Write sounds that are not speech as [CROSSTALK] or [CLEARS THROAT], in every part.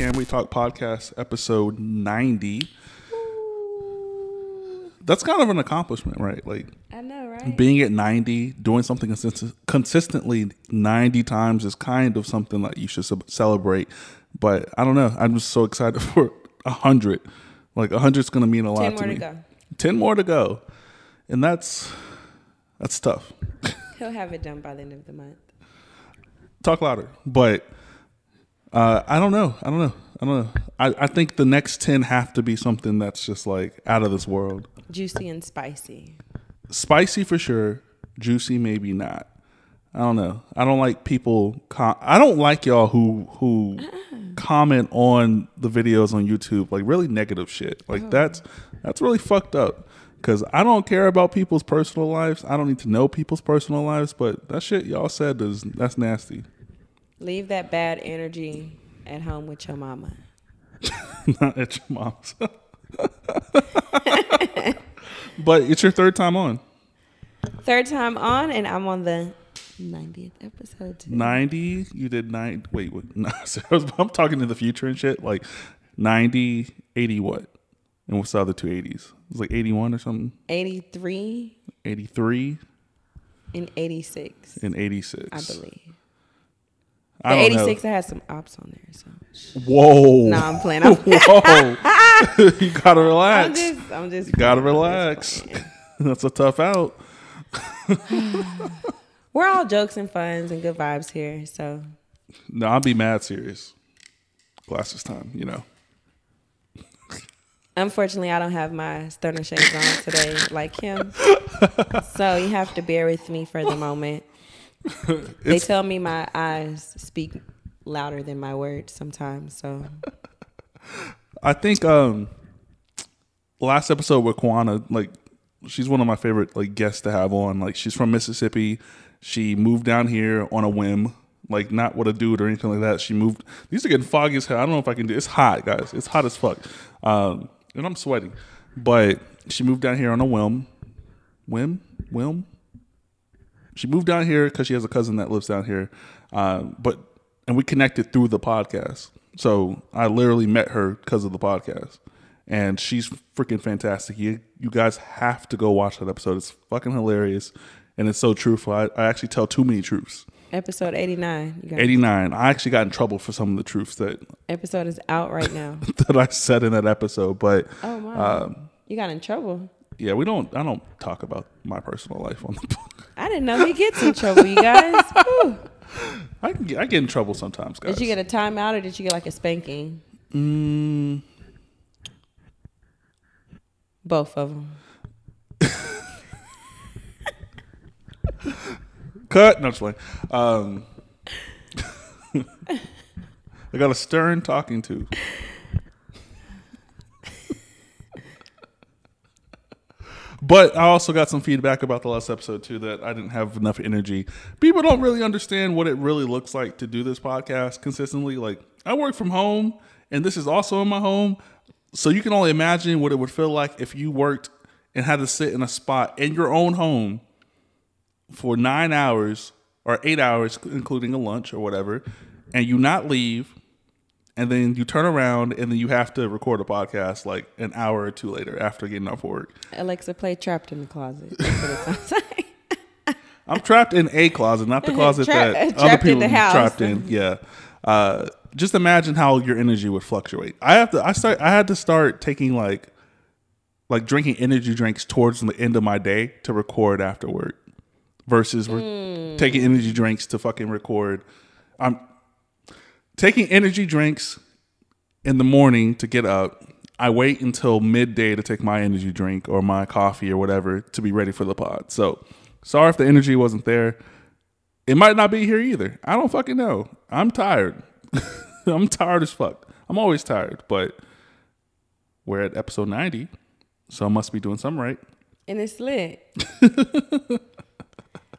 Can We Talk podcast, episode 90. That's kind of an accomplishment, right? Like I know, right? being at 90, doing something consist- consistently 90 times is kind of something that you should ce- celebrate. But I don't know. I'm just so excited [LAUGHS] for 100. Like 100 is going to mean a lot Ten to more me. to go. 10 more to go. And that's that's tough. He'll have it done by the end of the month. talk louder. But uh, I don't know. I don't know. I don't know. I, I think the next ten have to be something that's just like out of this world. Juicy and spicy. Spicy for sure. Juicy maybe not. I don't know. I don't like people. Com- I don't like y'all who who comment on the videos on YouTube like really negative shit. Like that's that's really fucked up. Cause I don't care about people's personal lives. I don't need to know people's personal lives. But that shit y'all said is that's nasty. Leave that bad energy at home with your mama. [LAUGHS] not at your mom's. [LAUGHS] but it's your third time on. Third time on, and I'm on the 90th episode. Today. 90, you did nine. Wait, what? [LAUGHS] No, so I'm talking in the future and shit. Like 90, 80 what? And what's the other two 80s? It was like 81 or something. 83 83 and 86, and 86. I believe. I The don't 86, I had some ops on there. So. Whoa. no, I'm playing. I'm, [LAUGHS] Whoa. [LAUGHS] you gotta I'm relax. just, I'm just. you gotta relax. [LAUGHS] That's a tough out. [SIGHS] We're all jokes and funs and good vibes here. So, No, I'll be mad serious. Glasses time, you know. unfortunately, I don't have my stoner shades on today like him. so, you have to bear with me for the moment. [LAUGHS] they tell me my eyes speak louder than my words sometimes. So, I think um last episode with Kwana, like she's one of my favorite like guests to have on. Like she's from Mississippi. She moved down here on a whim, like not with a dude or anything like that. She moved. These are getting foggy as hell. I don't know if I can do. It's hot, guys. It's hot as fuck, um, and I'm sweating. But she moved down here on a whim, whim, whim. She moved down here because she has a cousin that lives down here, um, but and we connected through the podcast. So I literally met her because of the podcast, and she's freaking fantastic. You you guys have to go watch that episode. It's fucking hilarious, and it's so truthful. I, I actually tell too many truths. episode eighty nine. Eighty nine. I actually got in trouble for some of the truths that Episode is out right now. [LAUGHS] that I said in that episode, but Oh my! Um, you got in trouble. Yeah, we don't. I don't talk about my personal life on the book. I didn't know he gets in trouble, you guys. [LAUGHS] Whew. I can get, I get in trouble sometimes, guys. Did you get a timeout or did you get like a spanking? Mm, Both of them. [LAUGHS] Cut. No, just playing. Um, [LAUGHS] I got a stern talking to. But I also got some feedback about the last episode too that I didn't have enough energy. People don't really understand what it really looks like to do this podcast consistently. Like I work from home, and this is also in my home, so you can only imagine what it would feel like if you worked and had to sit in a spot in your own home for nine hours or eight hours, including a lunch or whatever, and you not leave, and then you turn around and then you have to record a podcast like an hour or two later after getting off work. Alexa, play "Trapped in the Closet." That's what it [LAUGHS] like. I'm trapped in a closet, not the [LAUGHS] closet Tra- that other in people are trapped in. Yeah. Uh, just imagine how your energy would fluctuate. I have to. I start. I had to start taking like, like drinking energy drinks towards the end of my day to record after work, versus re- taking energy drinks to fucking record. I'm taking energy drinks in the morning to get up. I wait until midday to take my energy drink or my coffee or whatever to be ready for the pod. So sorry if the energy wasn't there. It might not be here either. I don't fucking know. I'm tired. [LAUGHS] I'm tired as fuck. I'm always tired, but we're at episode 90, so I must be doing something right. and it's lit. [LAUGHS]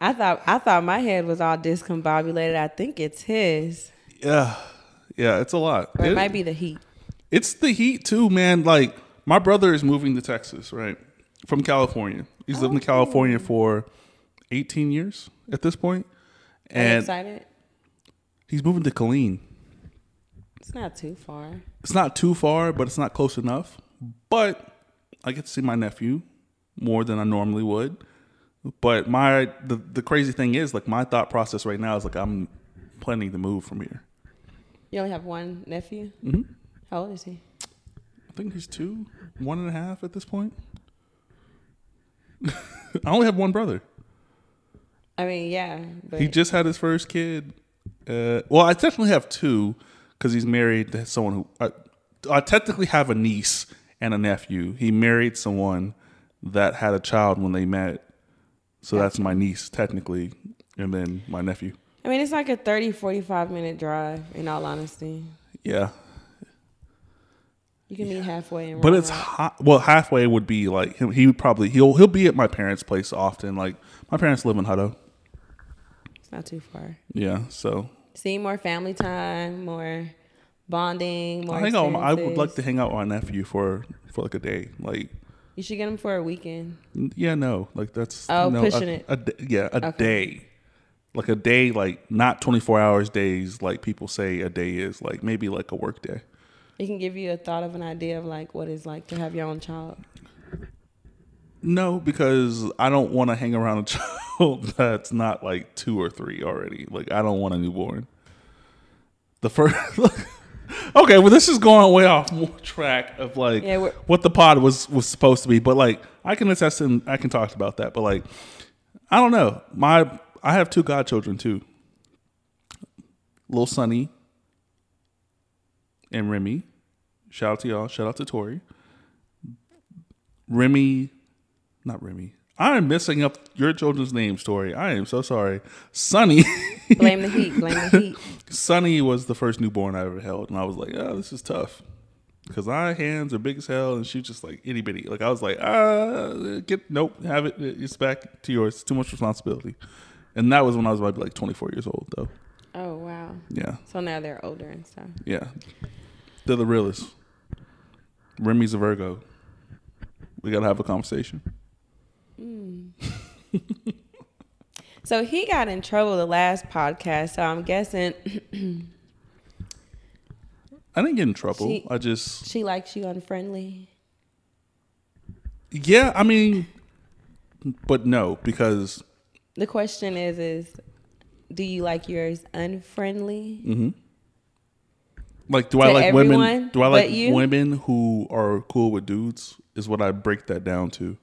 I thought I thought my head was all discombobulated. I think it's his, Yeah. Yeah, it's a lot. or it, It- might be the heat. It's the heat too, man. Like my brother is moving to Texas, right? From California. He's lived in oh. California for 18 years at this point. Are you And excited? he's moving to Killeen. It's not too far. It's not too far, but it's not close enough. But I get to see my nephew more than I normally would. But my the the crazy thing is like my thought process right now is like I'm planning to move from here. You only have one nephew. hmm How old is he? I think he's two, one and a half at this point. [LAUGHS] I only have one brother. I mean, yeah, but He just had his first kid. Uh, well, I technically have two because he's married to someone who. I, I technically have a niece and a nephew. He married someone that had a child when they met. So that's my niece, technically, and then my nephew. I mean, it's like a 30, 45 minute drive. In all honesty, Yeah, you can meet halfway. In but it's hot. Well, halfway would be like him. He would probably he'll he'll be at my parents' place often. Like my parents live in Hutto. it's not too far. Yeah, so See more family time, more bonding, more. I think I'll, I would like to hang out with my nephew for for like a day. Like You should get him for a weekend. Yeah, no, like that's Oh, no, pushing a, it. A, yeah, a Okay. day, like a day, like not twenty four hours days, like people say a day is, like maybe like a work day. It can give you a thought of an idea of like what it's like to have your own child. No, because I don't want to hang around a [LAUGHS] child that's not like two or three already. Like I don't want a newborn. The first, [LAUGHS] okay, well this is going way off more [LAUGHS] track of like Yeah, what the pod was was supposed to be, but like I can attest and I can talk about that, but like I don't know. My I have two godchildren too. Little Sonny and Remy. Shout out to y'all. Shout out to Tori. Remy, not Remy. I am messing up your children's names, Tori. I am so sorry. Sonny. [LAUGHS] Blame the heat. Blame the heat. Sonny was the first newborn I ever held, and I was like, oh, this is tough. Because my hands are big as hell, and she's just like itty bitty. Like I was like, ah, get nope, have it. It's back to yours. It's too much responsibility. And that was when I was about like 24 years old, though. Oh wow. Yeah, So now they're older and stuff. yeah. They're the realest. Remy's a Virgo. We gotta have a conversation. Mm. [LAUGHS] So he got in trouble the last podcast. So I'm guessing [CLEARS THROAT] I didn't get in trouble. She- I just she likes you unfriendly. yeah. I mean, but no, because The question is, is do you like yours unfriendly? Like, do I like women? Do I like you? women who are cool with dudes? Is what I break that down to.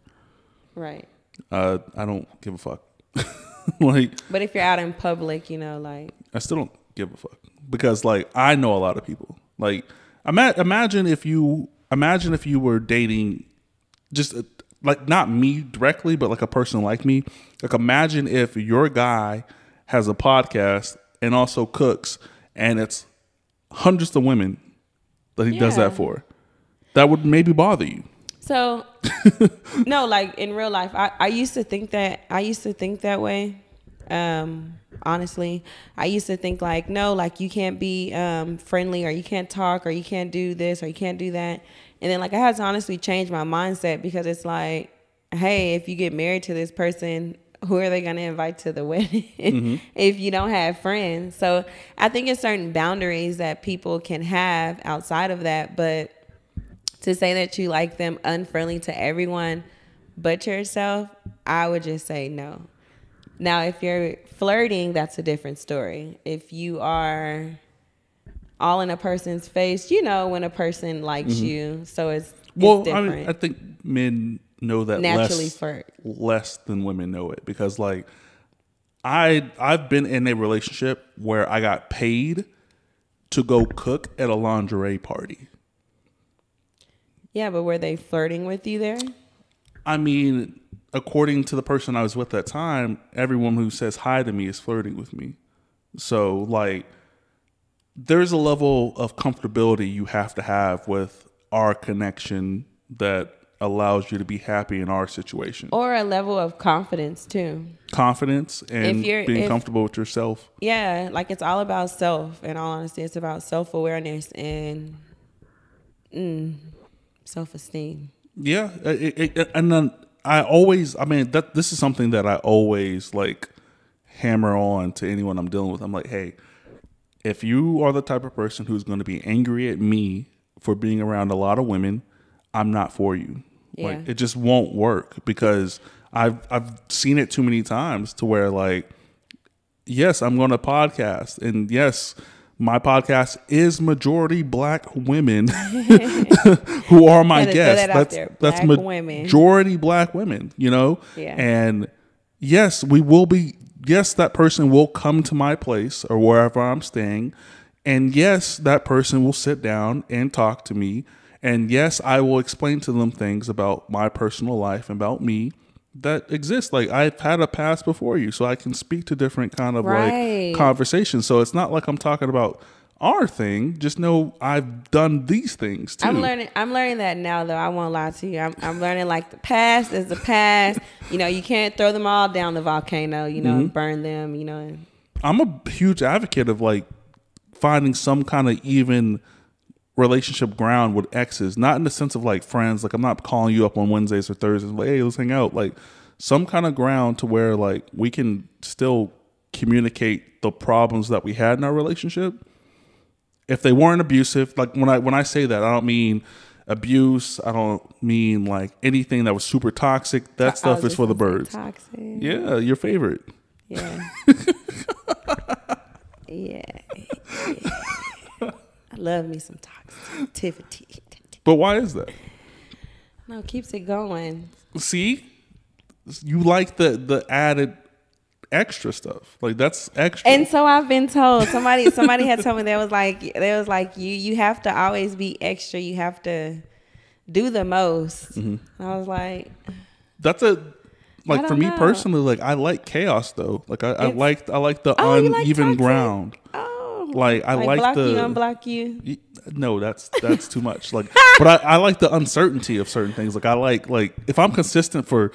Right. Uh, I don't give a fuck. [LAUGHS] like, But if you're out in public, you know, like I still don't give a fuck because, like, I know a lot of people. Like, ima- imagine if you imagine if you were dating, just uh, like not me directly, but like a person like me. Like, imagine if your guy has a podcast and also cooks, and it's hundreds of women that he does that for. That would maybe bother you. So, [LAUGHS] no, like in real life, I, I used to think that I used to think that way. Um, honestly, I used to think like, no, like you can't be um, friendly or you can't talk or you can't do this or you can't do that. And then like I had to honestly change my mindset because it's like, hey, if you get married to this person, who are they going to invite to the [LAUGHS] wedding mm-hmm. if you don't have friends? So I think it's certain boundaries that people can have outside of that, but to say that you like them unfriendly to everyone but yourself, I would just say no. Now, if you're flirting, that's a different story. If you are all in a person's face, you know when a person likes you, so it's, it's Mm-hmm. Well, I, mean, I think men know that Naturally less, flirt. less than women know it because, like, I I've been in a relationship where I got paid to go cook at a lingerie party. yeah, but were they flirting with you there? I mean, according to the person I was with at that time, everyone who says hi to me is flirting with me. So, like, there's a level of comfortability you have to have with our connection that allows you to be happy in our situation. Or a level of confidence too. Confidence and If you're- being if- comfortable with yourself. Yeah, like it's all about self. In all honesty, it's about self awareness and mm, self esteem. Yeah, it, it- and then I always, I mean, that this is something that I always like hammer on to anyone I'm dealing with. I'm like, hey, if you are the type of person who's going to be angry at me for being around a lot of women, I'm not for you. Yeah. Like it just won't work because I've I've seen it too many times to where like yes, I'm going to podcast and yes, my podcast is majority black women [LAUGHS] who are my guests. that That's that's Black women. majority black women, you know? Yeah. And yes, we will be yes, that person will come to my place or wherever I'm staying. And yes, that person will sit down and talk to me. And yes, I will explain to them things about my personal life, and about me that exist. Like I've had a past before you, so I can speak to different kind of Right. like conversations. So it's not like I'm talking about our thing. Just know I've done these things too. I'm learning. I'm learning that now, though. I won't lie to you. I'm, I'm learning like the past is the past. You know, you can't throw them all down the volcano. You know, Mm-hmm. burn them. You know, and I'm a huge advocate of like finding some kind of even relationship ground with exes, not in the sense of like friends. Like I'm not calling you up on Wednesdays or Thursdays, like, hey, let's hang out. Like some kind of ground to where like we can still communicate the problems that we had in our relationship. If they weren't abusive, like when I when I say that, I don't mean abuse. I don't mean like anything that was super toxic. That I stuff oh, is for the birds. Toxic. Yeah, your favorite. Yeah. [LAUGHS] yeah. yeah. I love me some toxicity. But why is that? No, keeps it going. See, you like the the added extra stuff. Like that's extra. And so I've been told somebody somebody had told me there was like there was like you you have to always be extra. You have to do the most. Mm-hmm. I was like, that's a like for me know. personally. Like I like chaos though. Like I, I like I like the Oh, you like uneven ground. oh, Like I like, block the you, unblock you. Y- No, that's that's too much. Like, but I, I like the uncertainty of certain things. Like, I like like if I'm consistent for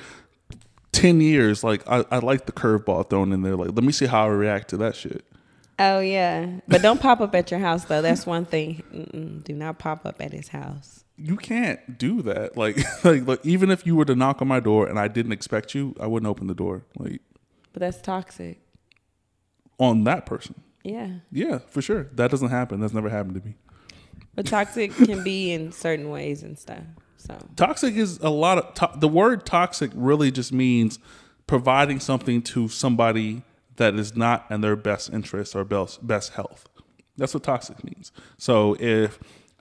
ten years, like I, I like the curveball thrown in there. Like, let me see how I react to that shit. Oh yeah, but don't pop up at your house though. That's one thing. Mm-mm, do not pop up at his house. You can't do that. [LAUGHS] Like, like, like, even if you were to knock on my door and I didn't expect you, I wouldn't open the door. Like, But that's toxic. on that person. Yeah, Yeah, for sure. That doesn't happen. That's never happened to me. but toxic can be in certain ways and stuff. So Toxic is a lot of to- the word toxic really just means providing something to somebody that is not in their best interest or best best health. That's what toxic means. So if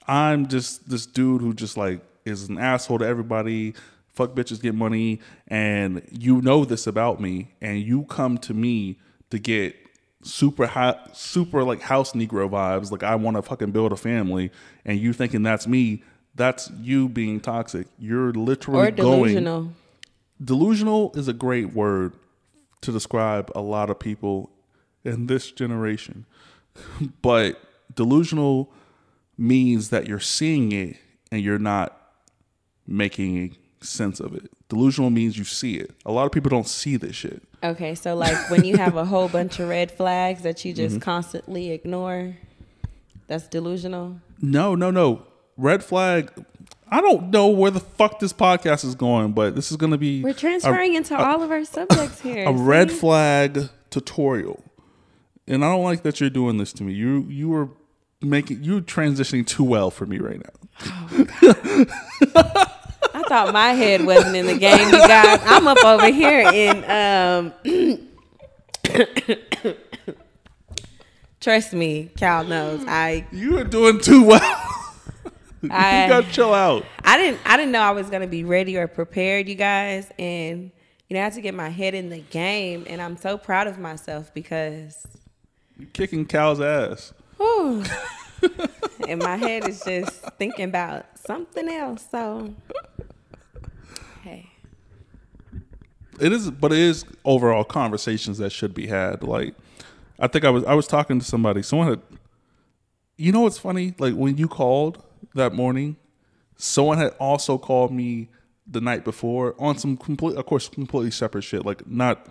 I'm just this dude who just like is an asshole to everybody, fuck bitches get money, and you know this about me, and you come to me to get super high, super like house Negro vibes, like I want to fucking build a family, and you thinking that's me, that's you being toxic. You're literally or going delusional. delusional is a great word to describe a lot of people in this generation. [LAUGHS] but delusional means that you're seeing it and you're not making sense of it. Delusional means you see it. A lot of people don't see this shit. Okay, so like when you have a whole bunch of red flags that you Mm-hmm. just constantly ignore, that's delusional. No, no, no. Red flag. I don't know where the fuck this podcast is going, but this is going to be We're transferring into all of our subjects here. a red flag tutorial. And I don't like that you're doing this to me. You you are making you transitioning too well for me right now. [LAUGHS] I thought my head wasn't in the game, you guys. I'm up over here in um [COUGHS] Trust me, Cal knows. I You are doing too well. [LAUGHS] I [LAUGHS] you gotta chill out. I didn't I didn't know I was gonna be ready or prepared, you guys, and you know I had to get my head in the game, and I'm so proud of myself because, You're kicking cow's ass. whew, [LAUGHS] and my head is just thinking about something else. So, hey, It is, but it is overall conversations that should be had. Like, I think I was I was talking to somebody. Someone had, you know, what's funny? Like when you called that morning, someone had also called me the night before on some complete, of course, completely separate shit. Like not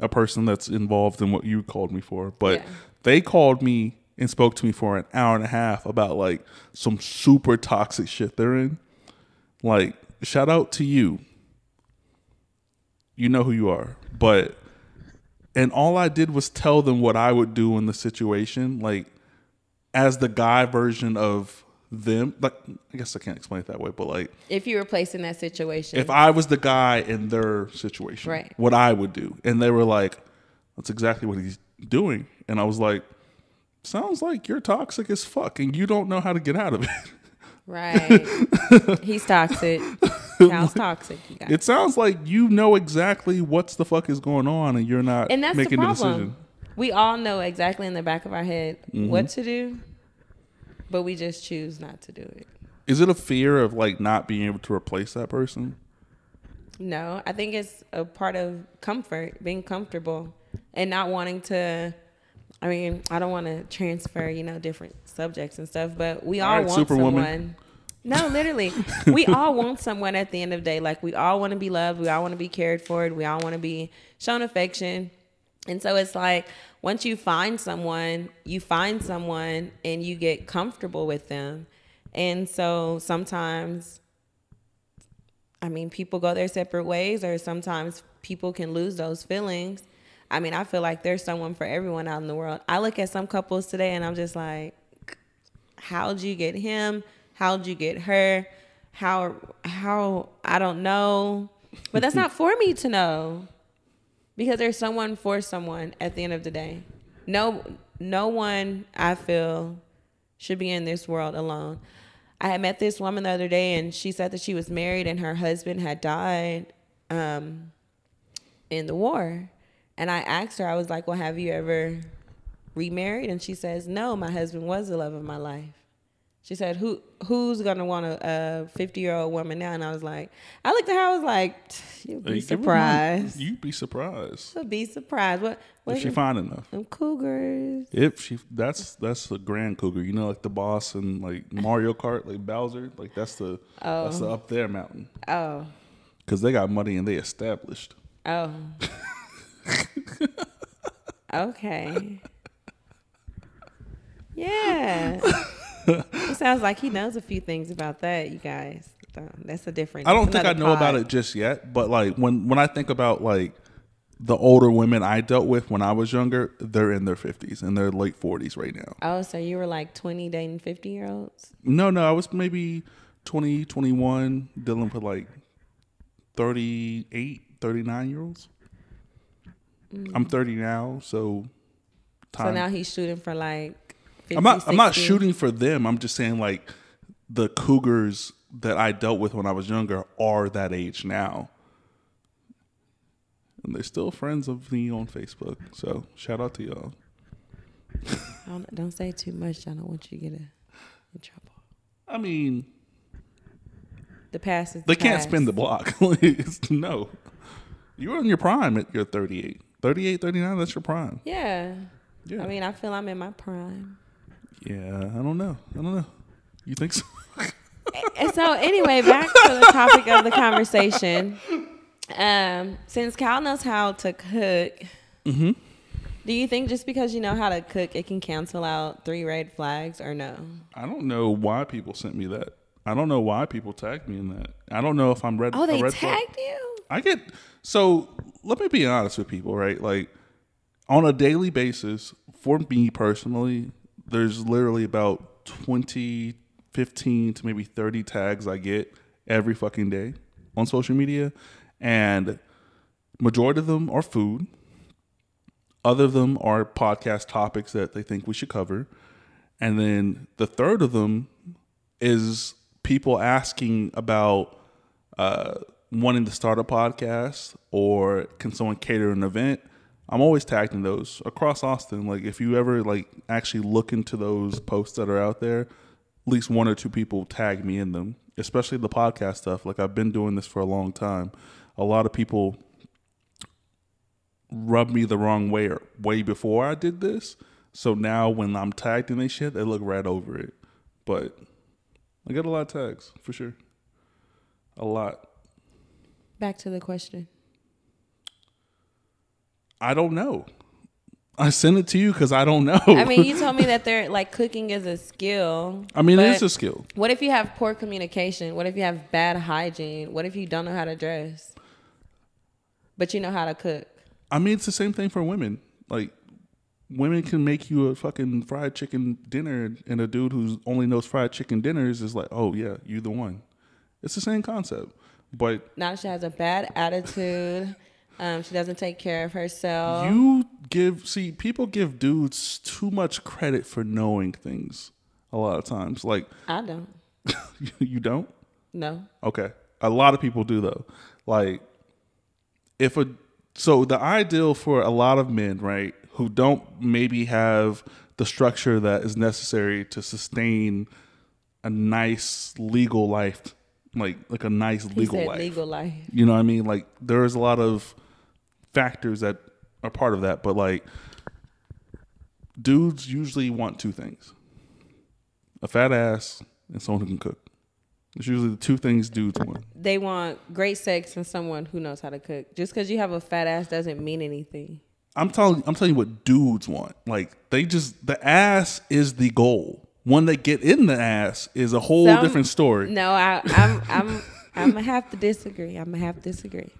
a person that's involved in what you called me for, but Yeah. they called me and spoke to me for an hour and a half about like some super toxic shit they're in. Like, shout out to you you know who you are. But and all I did was tell them what I would do in the situation. Like as the guy version of them. Like I guess I can't explain it that way, but like If you were placed in that situation, if I was the guy in their situation, Right. what I would do. And they were like, that's exactly what he's doing. And I was like, sounds like you're toxic as fuck and you don't know how to get out of it. right? [LAUGHS] He's toxic. sounds [LAUGHS] toxic. You guys. It sounds like you know exactly what's the fuck is going on and you're not and that's making the the decision. We all know exactly in the back of our head Mm-hmm. what to do, but we just choose not to do it. Is it a fear of like not being able to replace that person? No, I think it's a part of comfort, being comfortable, and not wanting to. I mean, I don't want to transfer, you know, different subjects and stuff, but we all, All right, want Superwoman. someone. No, literally, [LAUGHS] we all want someone at the end of the day. Like we all want to be loved, we all want to be cared for, we all want to be shown affection, and so it's like once you find someone, you find someone, and you get comfortable with them, and so sometimes I mean, people go their separate ways, or sometimes people can lose those feelings. I mean, I feel like there's someone for everyone out in the world. I look at some couples today and I'm just like, how'd you get him? How'd you get her? How, how, I don't know. But that's not [LAUGHS] for me to know because there's someone for someone at the end of the day. No, no one I feel should be in this world alone. I had met this woman the other day, and she said that she was married and her husband had died um, in the war. And I asked her, I was like, "Well, have you ever remarried?" And she says, "No, my husband was the love of my life." She said, "Who who's gonna want a uh, fifty year old woman now?" And I was like, I looked at her, I was like, "You'll be her surprised. You'd be surprised You'd be surprised. What? What? if she fine enough. them cougars? If she, that's that's a grand cougar. You know, like the boss and like Mario Kart, like Bowser. Like that's the that's the oh. up there mountain Oh, because they got money and they established. oh. [LAUGHS] okay. Yeah. It sounds like he knows a few things about that, you guys. That's a different. I don't think I know about it just yet, but like when when I think about like the older women I dealt with when I was younger, they're in their fifties and they're late forties right now. Oh, so you were like 20 dating 50 year olds? No, no, I was maybe 20, 21, dealing with like 38, 39 year olds. I'm mm. 30 now, so time. So now he's shooting for like 50, I'm not I'm not shooting for them. I'm just saying like the cougars that I dealt with when I was younger are that age now. And they're still friends of me on Facebook. So shout out to y'all. Don't, don't say too much. I don't want you to get a, in trouble. I mean, The past is the they the can't past. spin the block. [LAUGHS] No. You're in your prime at your 38. 38, 39, that's your prime. Yeah. Yeah. I mean, I feel I'm in my prime. Yeah, I don't know. I don't know. You think so? And [LAUGHS] so anyway, back to the topic of the conversation. Um, since Cal knows how to cook, Mm-hmm. do you think just because you know how to cook, it can cancel out three red flags or no? I don't know why people sent me that. I don't know why people tagged me in that. I don't know if I'm red. Oh, they red flag. tagged you? I get so. Let me be honest with people, right? Like on a daily basis, for me personally, there's literally about 20, 15 to maybe 30 tags I get every fucking day on social media. And majority of them are food. Other of them are podcast topics that they think we should cover. And then the third of them is people asking about uh, wanting to start a podcast or can someone cater an event. I'm always tagged in those across Austin. Like if you ever like actually look into those posts that are out there, at least one or two people tag me in them, especially the podcast stuff. Like I've been doing this for a long time. A lot of people rub me the wrong way or way before I did this. So now when I'm tagged in they shit, they look right over it. But I get a lot of tags for sure. A lot. Back to the question. I don't know. I sent it to you because I don't know. I mean, you told me that they're like cooking is a skill. I mean, it's a skill. What if you have poor communication? What if you have bad hygiene? What if you don't know how to dress, but you know how to cook? I mean, it's the same thing for women. Like, women can make you a fucking fried chicken dinner, and a dude who only knows fried chicken dinners is like, oh yeah, you the one. It's the same concept, but Now she has a bad attitude. Um, she doesn't take care of herself. you give see people give dudes too much credit for knowing things a lot of times. Like I don't. [LAUGHS] you don't. No. Okay. A lot of people do though. Like if a so the ideal for a lot of men, right, who don't maybe have the structure that is necessary to sustain a nice legal life, like like a nice legal life. legal life. You know what I mean? Like there is a lot of factors that are part of that, but like dudes usually want two things. A fat ass and someone who can cook. It's usually the two things dudes want. They want great sex and someone who knows how to cook. Just because you have a fat ass doesn't mean anything. I'm telling I'm telling you what dudes want. Like they just the ass is the goal. When they get in the ass is a whole Some- different story. No, I, I'm I'm [LAUGHS] I'm gonna have to disagree. I'm gonna have to disagree.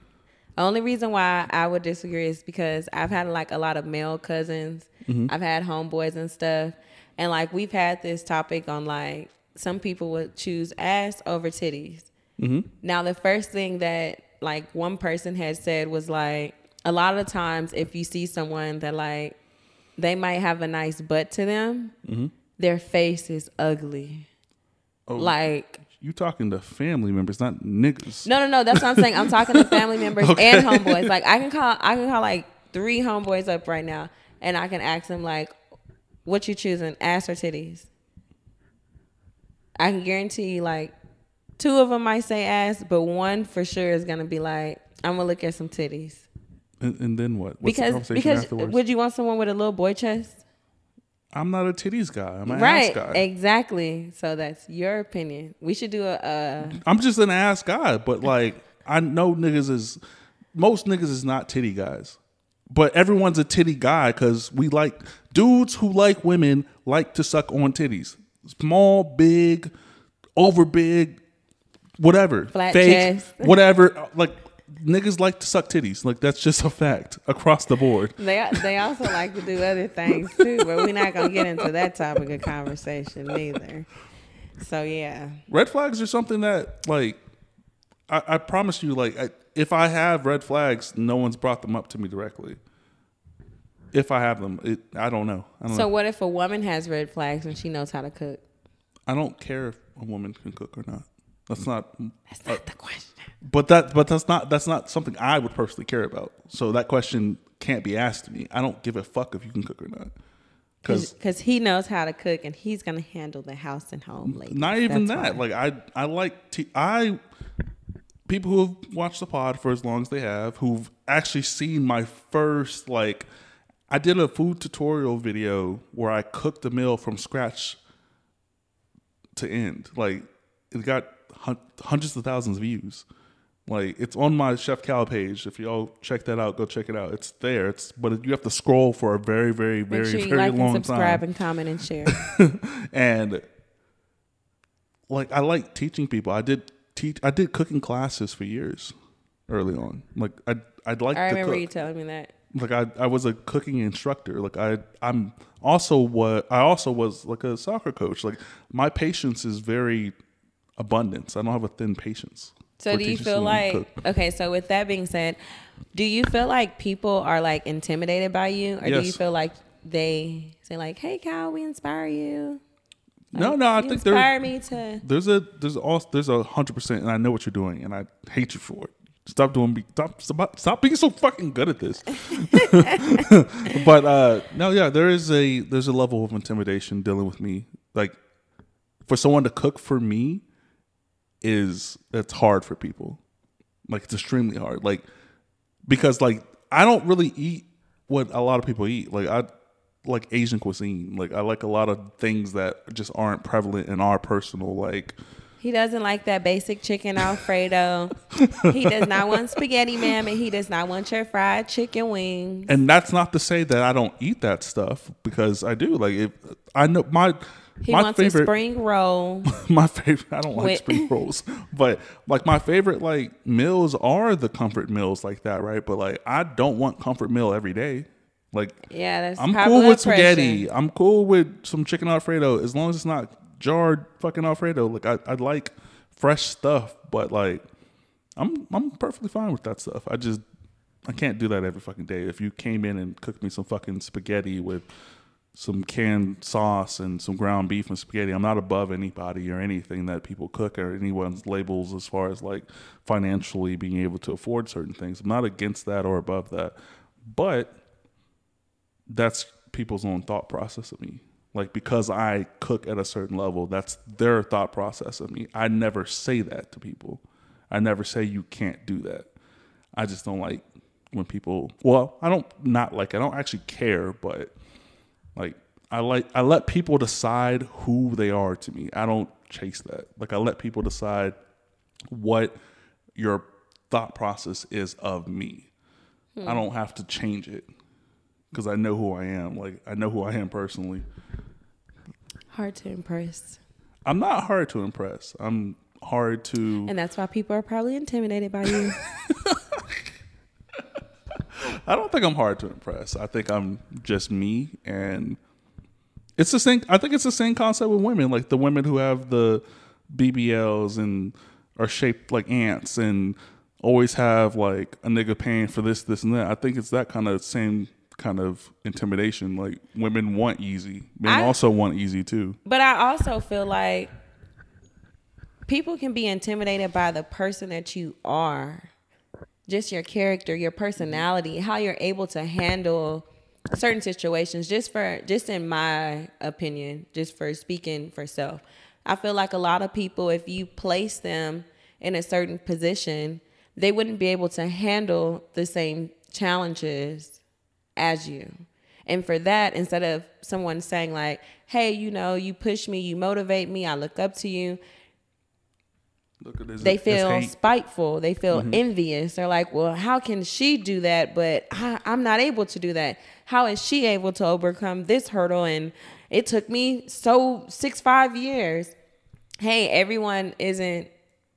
The only reason why I would disagree is because I've had like a lot of male cousins. Mm-hmm. I've had homeboys and stuff, and like we've had this topic on like some people would choose ass over titties. Mm-hmm. Now the first thing that like one person had said was like a lot of times if you see someone that like they might have a nice butt to them, their face is ugly. Oh. Like You talking to family members, not niggas. no, no, no. That's what I'm saying. I'm talking to family members [LAUGHS] Okay. and homeboys. Like I can call, I can call like three homeboys up right now, and I can ask them like, "What you choosing, ass or titties?" I can guarantee you, like, two of them might say ass, but one for sure is gonna be like, "I'm gonna look at some titties." And, and then what? What's the because conversation because afterwards? would you want someone with a little boy chest? I'm not a titties guy. I'm an right, ass guy. exactly. So that's your opinion. We should do a. a I'm just an ass guy, but like I know niggas is most niggas is not titty guys, but everyone's a titty guy because we like dudes who like women like to suck on titties, small, big, over big, whatever, Flat fake, chest. whatever. Like niggas like to suck titties. Like that's just a fact across the board. They they also like to do other things too, but we're not gonna get into that topic of conversation neither. So yeah, red flags are something that like I, I promise you like I, if i have red flags no one's brought them up to me directly if i have them it, i don't know i don't So know what if a woman has red flags and she knows how to cook? i don't care if a woman can cook or not that's not That's not the question. But that but that's not that's not something i would personally care about so that question can't be asked to me i don't give a fuck if you can cook or not because he knows how to cook and he's gonna handle the house and home. Ladies. Not even That's that. why. Like I, I like t- I people who have watched the pod for as long as they have, who've actually seen my first like. I did a food tutorial video where I cooked a meal from scratch to end. Like it got hun- hundreds of thousands of views. Like it's on my Chef Cal page. If y'all check that out, go check it out. It's there. It's but you have to scroll for a very, very, Make very, sure you very like and subscribe time and comment and share. [LAUGHS] and like I like teaching people. I did teach. I did cooking classes for years early on. Like I, I'd like I to remember cook. you telling me that. like I, I was a cooking instructor. Like I, I'm also what I also was like a soccer coach. Like my patience is very abundance. I don't have a thin patience. So do you feel like okay? So with that being said, do you feel like people are like intimidated by you, or do you feel like they say like, "Hey, Cal, we inspire you"? no, Like, no, I you think there, inspire me to. there's a there's also there's a hundred percent, and I know what you're doing, and I hate you for it. Stop doing be stop stop, stop being so fucking good at this. [LAUGHS] [LAUGHS] but uh no, yeah, there is a there's a level of intimidation dealing with me. Like for someone to cook for me is it's hard for people. Like it's extremely hard. Like because like I don't really eat what a lot of people eat. Like I like Asian cuisine. Like I like a lot of things that just aren't prevalent in our personal like He doesn't like that basic chicken Alfredo. he does not want [LAUGHS] spaghetti, ma'am, and he does not want your fried chicken wings. and that's not to say that I don't eat that stuff because I do. Like if I know my He my wants a favorite spring roll. [LAUGHS] my favorite I don't like Wait. spring rolls. But like my favorite like meals are the comfort meals like that, right? But like I don't want comfort meal every day. Like, Yeah, that's I'm cool with spaghetti. I'm cool with some chicken alfredo as long as it's not jarred fucking alfredo. Like I, I like fresh stuff, but like I'm I'm perfectly fine with that stuff. I just I can't do that every fucking day. If you came in and cooked me some fucking spaghetti with some canned sauce and some ground beef and spaghetti, I'm not above anybody or anything that people cook or anyone's labels as far as like financially being able to afford certain things. I'm not against that or above that. But that's people's own thought process of me. Like because I cook at a certain level, that's their thought process of me. I never say that to people. I never say you can't do that. I just don't like when people well, I don't not like I don't actually care, but like I like I let people decide who they are to me. I don't chase that. Like I let people decide what your thought process is of me. I hmm. don't have to change it because I know who I am. Like I know who I am personally. Hard to impress. I'm not hard to impress. I'm hard to. And that's why people are probably intimidated by you. [LAUGHS] I don't think I'm hard to impress. I think I'm just me, and it's the same. I think it's the same concept with women, like the women who have the BBLs and are shaped like ants and always have like a nigga paying for this, this, and that. I think it's that kind of same kind of intimidation. Like women want easy, men I- also want easy too. But I also feel like people can be intimidated by the person that you are. Just your character, your personality, how you're able to handle certain situations just for just in my opinion, just for speaking for self. I feel like a lot of people if you place them in a certain position, they wouldn't be able to handle the same challenges as you. And for that, instead of someone saying like, "Hey, you know, you push me, you motivate me, I look up to you," this. they feel spiteful. They feel envious. They're like, "Well, how can she do that, but I, I'm not able to do that? How is she able to overcome this hurdle?" And it took me so six five years. Hey, everyone isn't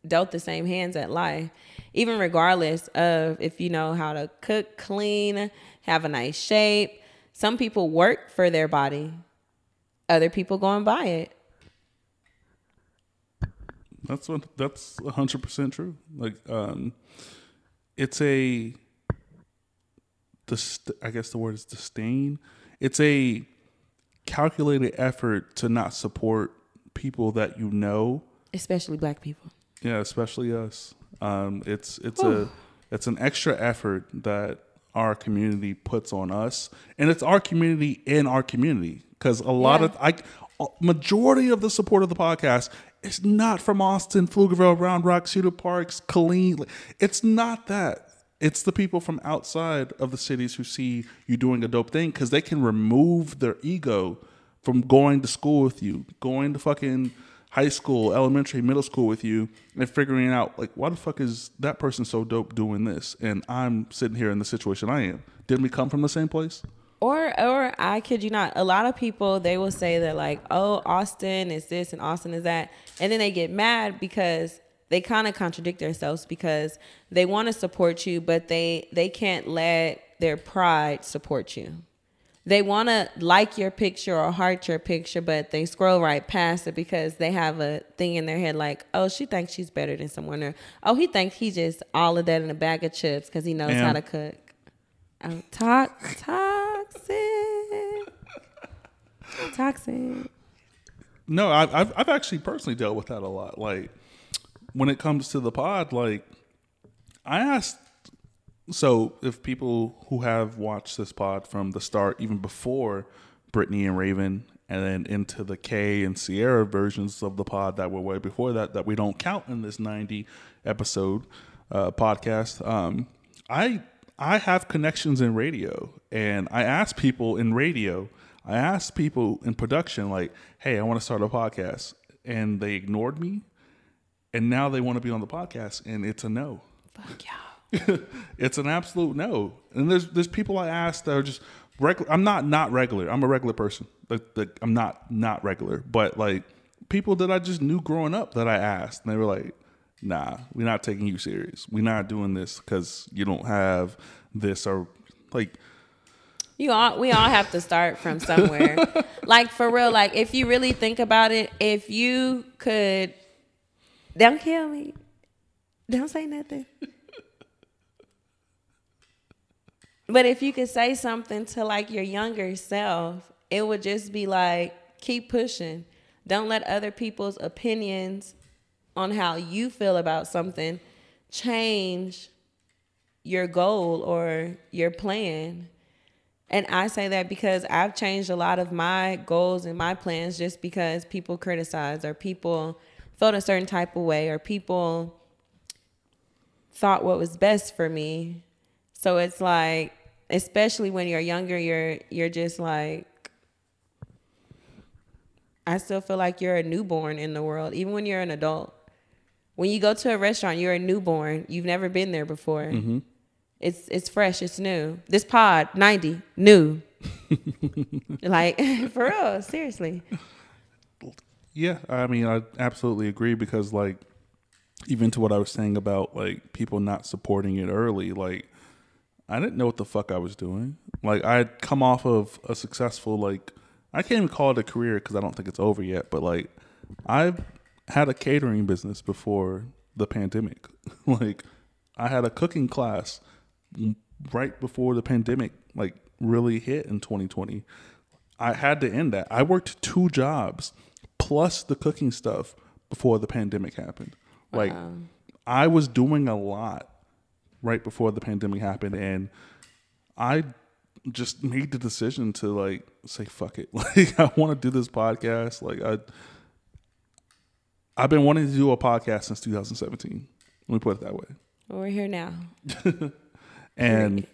dealt the same hands at life. Even regardless of if you know how to cook, clean, have a nice shape. Some people work for their body. Other people go and buy it. That's what that's hundred percent true. Like, um, it's a, dis- I guess the word is disdain. It's a calculated effort to not support people that you know. Especially black people. Yeah, especially us. Um, it's it's a it's an extra effort that our community puts on us, and it's our community in our community because a lot Yeah. of i majority of the support of the podcast is not from Austin, Pflugerville, Round Rock, Cedar Parks, Killeen. It's not that. It's the people from outside of the cities who see you doing a dope thing because they can remove their ego from going to school with you, going to fucking high school, elementary, middle school with you, and figuring out like why the fuck is that person so dope doing this, and I'm sitting here in the situation I am. Didn't we come from the same place? Or or I kid you not, a lot of people they will say that like, oh, Austin is this and Austin is that. And then they get mad because they kind of contradict themselves because they want to support you, but they they can't let their pride support you. They want to like your picture or heart your picture, but they scroll right past it because they have a thing in their head like, oh, she thinks she's better than someone, or oh, he thinks he just all of that in a bag of chips because he knows how to cook. Oh, to- toxic. Toxic. No, I, I've I've actually personally dealt with that a lot. Like when it comes to the pod, like I asked. So if people who have watched this pod from the start, even before Brittany and Raven, and then into the K and Sierra versions of the pod that were way before that, that we don't count in this ninety episode uh, podcast, um, I I have connections in radio, and I ask people in radio. I asked people in production, like, "Hey, I want to start a podcast," and they ignored me, and now they want to be on the podcast, and it's a no. Fuck y'all. [LAUGHS] it's an absolute no. And there's there's people I ask that are just regular. I'm not not regular. I'm a regular person. Like, like I'm not not regular, but like people that I just knew growing up that I asked, and they were like, "Nah, we're not taking you serious. We're not doing this because you don't have this or like." You all we all have to start from somewhere. [LAUGHS] like for real, like if you really think about it, if you could don't kill me. Don't say nothing. but if you could say something to like your younger self, it would just be like keep pushing. Don't let other people's opinions on how you feel about something change your goal or your plan and I say that because I've changed a lot of my goals and my plans just because people criticized or people felt a certain type of way or people thought what was best for me. So it's like especially when you're younger you're you're just like I still feel like you're a newborn in the world even when you're an adult. When you go to a restaurant, you're a newborn. You've never been there before. Mm-hmm. It's it's fresh. It's new. This pod ninety new. [LAUGHS] like [LAUGHS] for real, seriously. Yeah, I mean, I absolutely agree because like even to what I was saying about like people not supporting it early, like I didn't know what the fuck I was doing. Like I had come off of a successful like I can't even call it a career because I don't think it's over yet, but like I've had a catering business before the pandemic. [LAUGHS] like I had a cooking class right before the pandemic like really hit in 2020. I had to end that. I worked two jobs plus the cooking stuff before the pandemic happened. Wow. Like I was doing a lot right before the pandemic happened and I just made the decision to like say fuck it. [LAUGHS] Like I want to do this podcast. Like I I've been wanting to do a podcast since 2017. Let me put it that way. Well, we're here now. [LAUGHS] and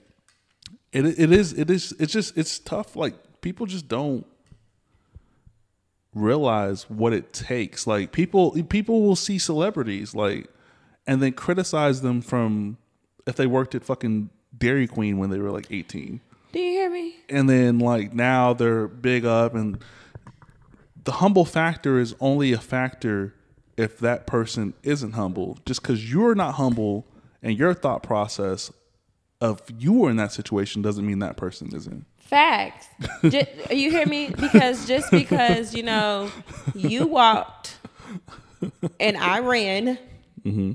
it it is it is it's just it's tough. Like people just don't realize what it takes. Like people people will see celebrities like and then criticize them from if they worked at fucking Dairy Queen when they were like 18. Do you hear me? And then like now they're big up and the humble factor is only a factor if that person isn't humble. Just cuz you're not humble and your thought process of you were in that situation doesn't mean that person isn't. Facts. [LAUGHS] just, you hear me? Because just because you know you walked and I ran. Mm-hmm.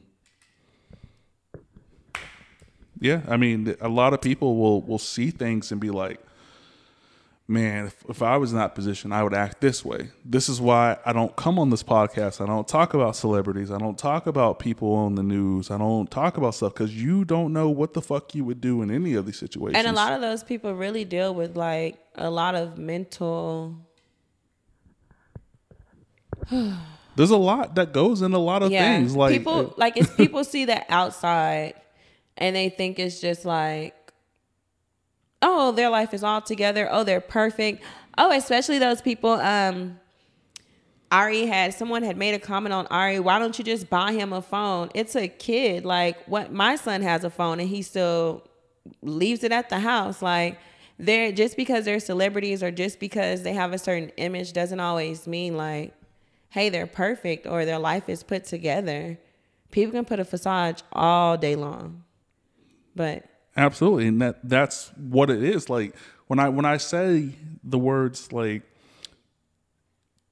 Yeah, I mean, a lot of people will will see things and be like, man, if, if, I was in that position, I would act this way. This is why I don't come on this podcast. I don't talk about celebrities. I don't talk about people on the news. I don't talk about stuff because you don't know what the fuck you would do in any of these situations. And a lot of those people really deal with like a lot of mental. [SIGHS] There's a lot that goes in a lot of yeah. things. Like people, like it's people see that outside, and they think it's just like oh, their life is all together. Oh, they're perfect. Oh, especially those people. Um, Ari had someone had made a comment on Ari. Why don't you just buy him a phone? It's a kid. Like what my son has a phone and he still leaves it at the house. Like they're just because they're celebrities or just because they have a certain image doesn't always mean like, hey, they're perfect or their life is put together. People can put a facade all day long. But Absolutely, and that that's what it is. Like when I when I say the words like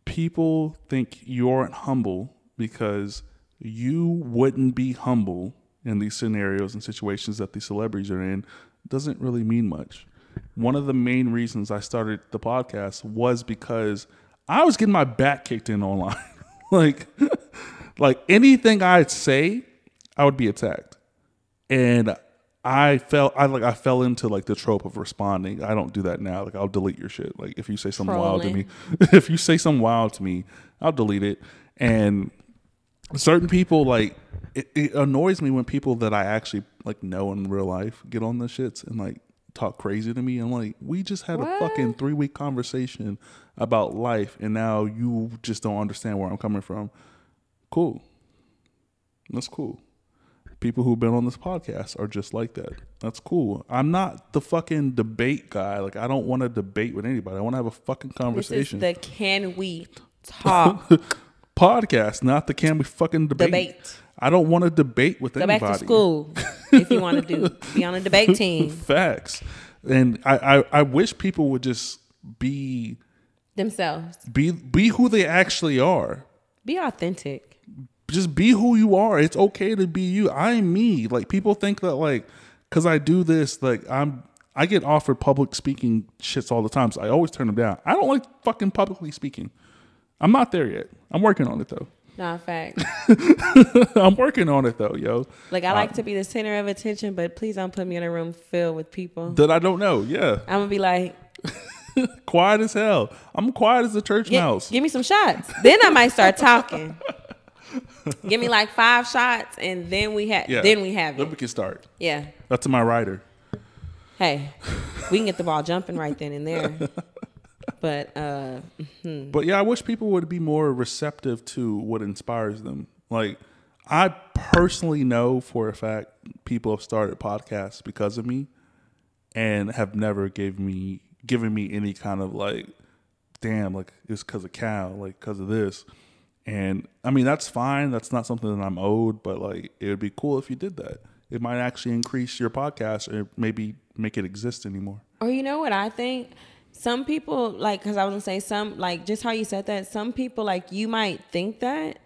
people think you aren't humble because you wouldn't be humble in these scenarios and situations that these celebrities are in doesn't really mean much. One of the main reasons I started the podcast was because I was getting my back kicked in online. [LAUGHS] like [LAUGHS] like anything I'd say, I would be attacked. And I fell I like I fell into like the trope of responding. I don't do that now. Like I'll delete your shit. Like if you say something Trolling. wild to me, [LAUGHS] if you say something wild to me, I'll delete it. And certain people like it, it, annoys me when people that I actually like know in real life get on the shits and like talk crazy to me. I'm like, we just had what? a fucking three week conversation about life, and now you just don't understand where I'm coming from. Cool. That's cool people who've been on this podcast are just like that. That's cool. I'm not the fucking debate guy. Like I don't want to debate with anybody. I want to have a fucking conversation. This is the can we [LAUGHS] talk podcast, not the can we fucking debate. Debate. I don't want to debate with Go anybody. Go back to school if you want to do [LAUGHS] be on a debate team. Facts. and I, I I wish people would just be Themselves. be be who they actually are. Be authentic. Just be who you are. It's okay to be you. I'm me. Like people think that like because I do this, like I'm I get offered public speaking shits all the time. So I always turn them down. I don't like fucking publicly speaking. I'm not there yet. I'm working on it though. Nah, fact. [LAUGHS] [LAUGHS] I'm working on it though, yo. Like I like to be the center of attention, but please don't put me in a room filled with people. That I don't know. Yeah. I'm gonna be like, [LAUGHS] quiet as hell. I'm quiet as a church "Gi- mouse. give me some shots. Then I might start talking. [LAUGHS] give me like five shots, and then we have. Yeah. Then we have Then we can start. Yeah. That's to my rider. Hey, we can get the ball jumping right then and there. [LAUGHS] But uh, But yeah, I wish people would be more receptive to what inspires them. Like, I personally know for a fact people have started podcasts because of me, and have never gave me given me any kind of like, damn, like it's because of Cal, like because of this. And I mean that's fine. That's not something that I'm owed, but like it would be cool if you did that. It might actually increase your podcast or maybe make it exist anymore. Or you know what I think? Some people like because I was gonna say some like just how you said that. Some people like you might think that,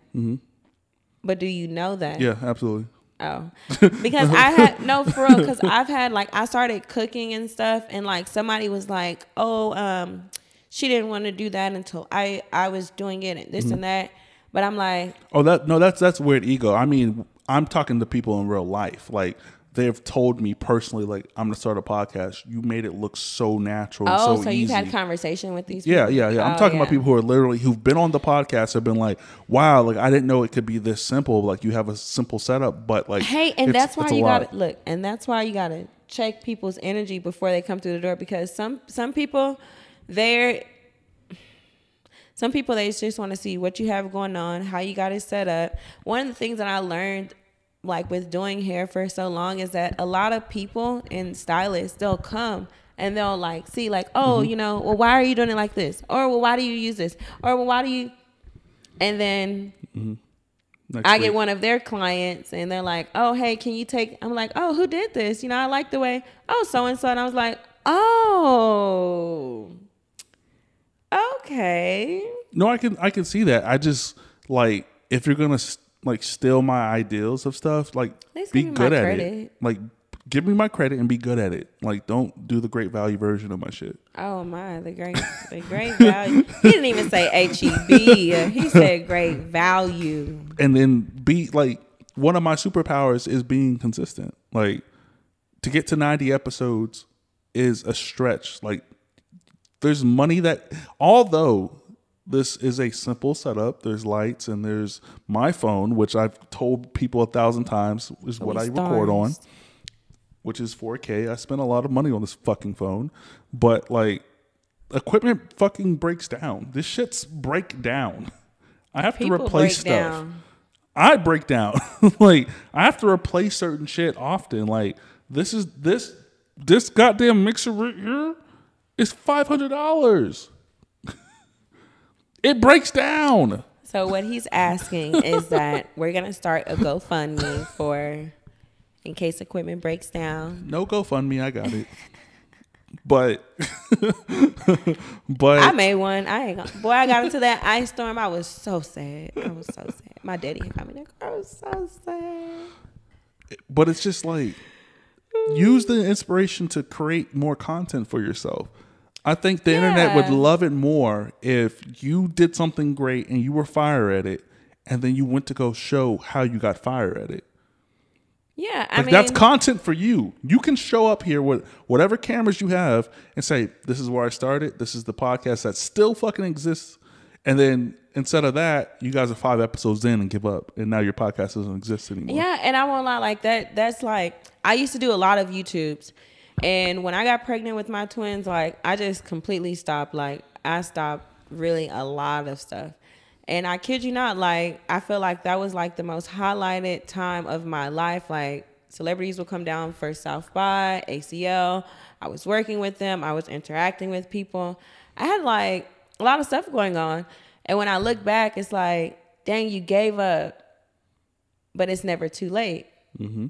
but do you know that? Yeah, absolutely. Oh, [LAUGHS] because I had no for real. Because I've had like I started cooking and stuff, and like somebody was like, "Oh, um, she didn't want to do that until I I was doing it and this and that." But I'm like, Oh, that no, that's that's weird ego. I mean, I'm talking to people in real life. Like they've told me personally, like I'm gonna start a podcast. You made it look so natural. "Oh, so, so, you've had conversation with these?" Yeah, people? yeah, yeah. I'm Oh, talking about people who are literally who've been on the podcast have been like, "Wow, like I didn't know it could be this simple. Like you have a simple setup, but like Hey, and that's why you got to look, and that's why you got to check people's energy before they come through the door because some some people they're some people they just want to see what you have going on, how you got it set up. One of the things that I learned like with doing hair for so long is that a lot of people and stylists they'll come and they'll like see like oh Mm-hmm. you know well why are you doing it like this or well why do you use this or well why do you and then Next I get one of their clients and they're like, "Oh, hey, can you take?" I'm like, "Oh, who did this? You know, I like the way. Oh, so and so." And I was like, "Oh, okay." No, I can I can see that. I just like if you're gonna like steal my ideals of stuff, like be good at credit. it. Like give me my credit and be good at it. Like don't do the great value version of my shit. Oh my, the great, the great value. He didn't even say H E B. He said great value. and then be like one of my superpowers is being consistent. Like to get to 90 episodes is a stretch. Like there's money that although this is a simple setup, there's lights and there's my phone, which I've told people a thousand times is what I record on, which is 4K. I spent a lot of money on this fucking phone, but like equipment fucking breaks down. This shit's break down. I have People to replace stuff. down. I break down. [LAUGHS] like I have to replace certain shit often. Like this is this this goddamn mixer right here is five hundred dollars. it breaks down. So what he's asking is that [LAUGHS] we're gonna start a GoFundMe for in case equipment breaks down. No GoFundMe, I got it. But [LAUGHS] but I made one. I ain't gonna, boy. I got into that ice storm. I was so sad. I was so sad. My daddy had got me that car. I was so sad. but it's just like use the inspiration to create more content for yourself. I think the internet would love it more if you did something great and you were fire at it, and then you went to go show how you got fire at it. Yeah, I Like mean that's content for you. You can show up here with whatever cameras you have and say, "This is where I started. This is the podcast that still fucking exists." And then instead of that, you guys are five episodes in and give up, and now your podcast doesn't exist anymore. Yeah, and I won't lie, like that. That's like I used to do a lot of YouTubes, and when I got pregnant with my twins, like I just completely stopped. Like I stopped really a lot of stuff, and I kid you not, like I feel like that was like the most highlighted time of my life. Like celebrities would come down for South by ACL. I was working with them. I was interacting with people. I had like a lot of stuff going on, and when I look back, it's like, dang, you gave up but it's never too late. Mm-hmm.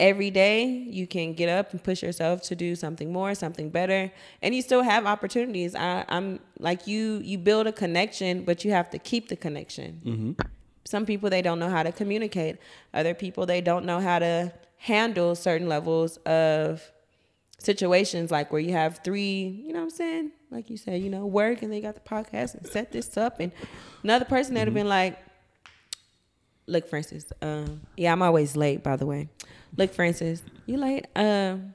Every day you can get up and push yourself to do something more, something better, and you still have opportunities. I, I'm like you. You build a connection, but you have to keep the connection. Mm-hmm. Some people they don't know how to communicate. Other people they don't know how to handle certain levels of situations like where you have three, you know what I'm saying? Like you said, you know, work and they got the podcast and set this up and another person that'd have been like, look, Francis, um, yeah, I'm always late, by the way. Look, Francis, you late? Um,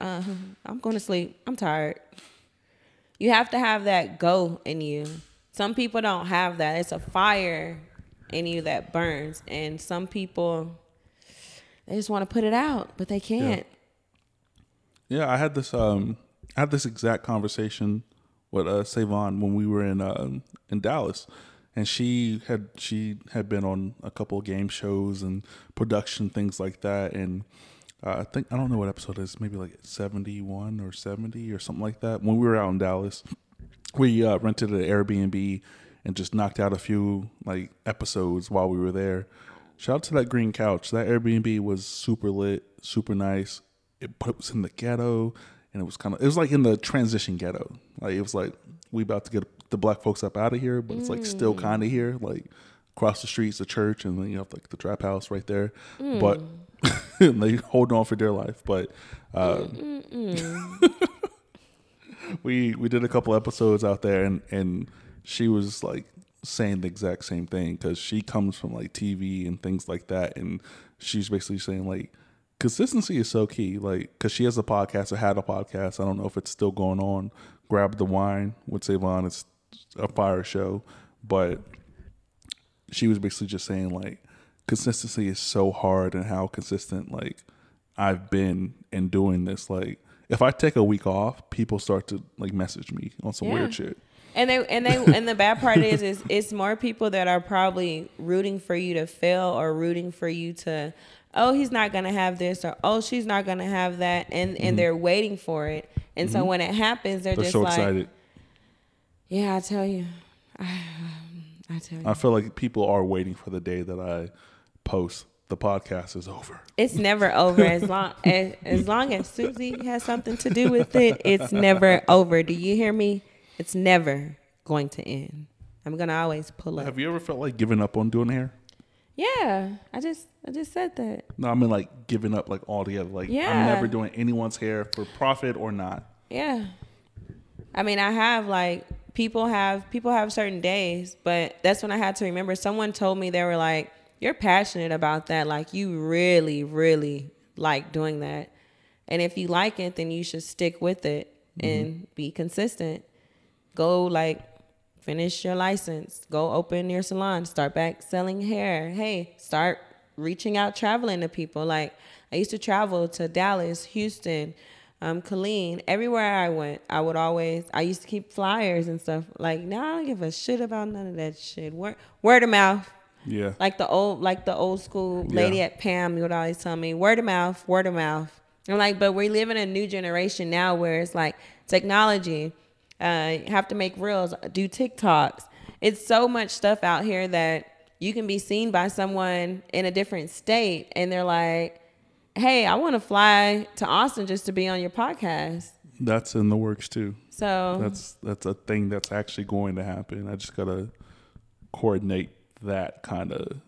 uh, I'm going to sleep. I'm tired. You have to have that go in you. Some people don't have that. It's a fire in you that burns, and some people they just want to put it out, but they can't. Yeah, I had this um I had this exact conversation with uh Savon when we were in um in Dallas. And she had she had been on a couple game shows and production things like that and uh, I think I don't know what episode it is, maybe like 71 or 70 or something like that. When we were out in Dallas, we uh, rented an Airbnb and just knocked out a few like episodes while we were there. Shout out to that green couch. That Airbnb was super lit, super nice. It was in the ghetto, and it was kind of it was like in the transition ghetto. Like it was like we about to get the black folks up out of here, but it's like still kind of here. Like across the street's the church, and then you have like the trap house right there. But [LAUGHS] they hold on for dear life. But uh, [LAUGHS] we we did a couple episodes out there, and and she was like saying the exact same thing because she comes from like TV and things like that, and she's basically saying like consistency is so key. Like because she has a podcast or had a podcast. I don't know if it's still going on. Grab the wine with Savon. It's a fire show, but she was basically just saying like consistency is so hard and how consistent like I've been in doing this. Like if I take a week off, people start to like message me on some Yeah. weird shit. And they and they and the bad part is is it's more people that are probably rooting for you to fail or rooting for you to oh he's not gonna have this or oh she's not gonna have that and and mm-hmm. they're waiting for it and so mm-hmm. when it happens they're, They're just so like excited. Yeah I tell you I, [SIGHS] I tell you I feel like people are waiting for the day that I post the podcast is over. it's never over as long [LAUGHS] as as long as Susie has something to do with it it's never over do you hear me it's never going to end I'm gonna always pull up Have you ever felt like giving up on doing hair? yeah I just I just said that No, I mean like giving up like altogether. Like Yeah. I'm never doing anyone's hair for profit or not. Yeah. I mean, I have like people have people have certain days, but that's when I had to remember someone told me they were like, "You're passionate about that. Like you really really like doing that. And if you like it, then you should stick with it mm-hmm. and be consistent. Go like finish your license, go open your salon, start back selling hair. Hey, start reaching out traveling to people. Like I used to travel to Dallas, Houston, um, Killeen, everywhere I went, I would always I used to keep flyers and stuff. Like now I don't give a shit about none of that shit. Word word of mouth. Yeah. Like the old like the old school lady Yeah. at Pam You would always tell me, word of mouth, word of mouth. I'm like, but we live in a new generation now where it's like technology. Uh, you have to make reels, do TikToks. It's so much stuff out here that you can be seen by someone in a different state, and they're like, "Hey, I want to fly to Austin just to be on your podcast." That's in the works too. So That's that's a thing that's actually going to happen. I just gotta coordinate that kind of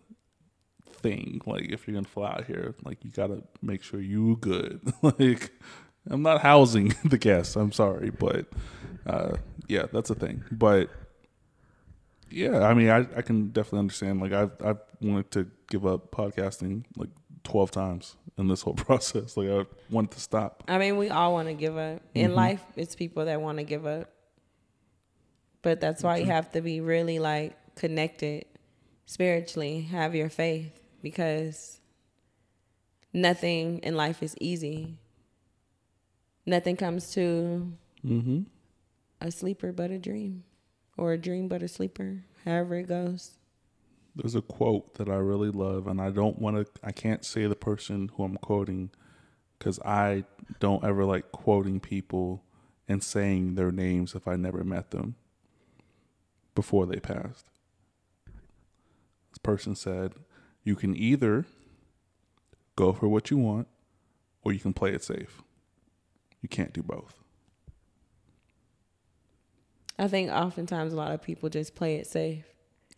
thing. Like if you're gonna fly out here, like you gotta make sure you good. [LAUGHS] like I'm not housing [LAUGHS] the guests. I'm sorry, but uh, yeah, that's a thing. But yeah, I mean, I, I can definitely understand. Like I've I've wanted to give up podcasting like 12 times in this whole [LAUGHS] process. Like I wanted to stop. I mean, we all want to give up. In life, it's people that want to give up. But that's why you have to be really like connected spiritually, have your faith because nothing in life is easy. Nothing comes to Mm-hmm. a sleeper but a dream or a dream but a sleeper, however it goes. There's a quote that I really love, and I don't want to, I can't say the person who I'm quoting because I don't ever like quoting people and saying their names if I never met them before they passed. This person said, You can either go for what you want or you can play it safe. You can't do both. I think oftentimes a lot of people just play it safe.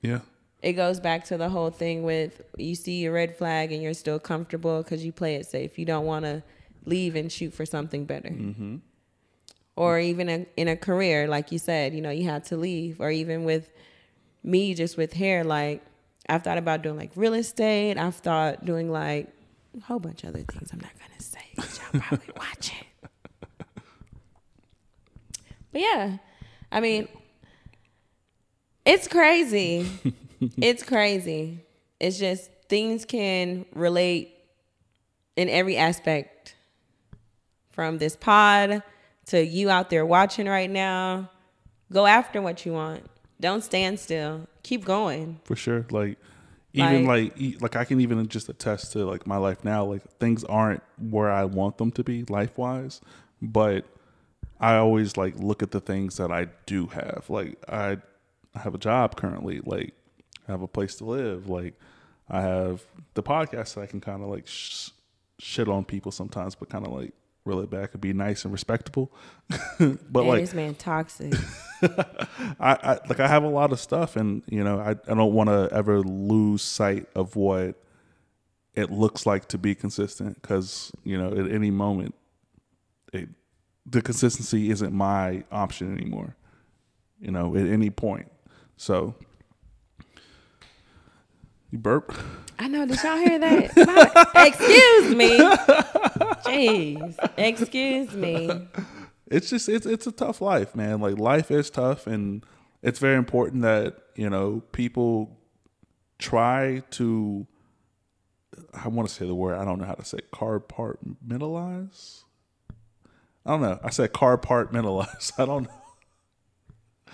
Yeah. It goes back to the whole thing with you see a red flag and you're still comfortable because you play it safe. You don't want to leave and shoot for something better. Mm-hmm. Or even a, in a career, like you said, you know, you had to leave. Or even with me, just with hair, like I've thought about doing like real estate. I've thought doing like a whole bunch of other things I'm not going to say y'all probably [LAUGHS] watch it. But yeah, I mean, it's crazy. [LAUGHS] [LAUGHS] it's crazy. It's just things can relate in every aspect from this pod to you out there watching right now. Go after what you want. Don't stand still. Keep going. For sure. Like even Like- like like I can even just attest to like my life now. Like things aren't where I want them to be life wise, but I always like look at the things that I do have. Like I I have a job currently. Like I have a place to live. Like I have the podcast that I can kind of like sh- shit on people sometimes, but kind of like reel it back and be nice and respectable. [LAUGHS] but Man, like this man toxic. [LAUGHS] I, I like I have a lot of stuff and you know I, I don't want to ever lose sight of what it looks like to be consistent because you know at any moment it, the consistency isn't my option anymore you know at any point so you burp I know. Did y'all hear that? [LAUGHS] My- excuse me. Jeez. Excuse me. it's just it's it's a tough life, man. Like life is tough, and it's very important that you know people try to. I want to say the word. I don't know how to say it, compartmentalize. I don't know. I said compartmentalize. [LAUGHS] I don't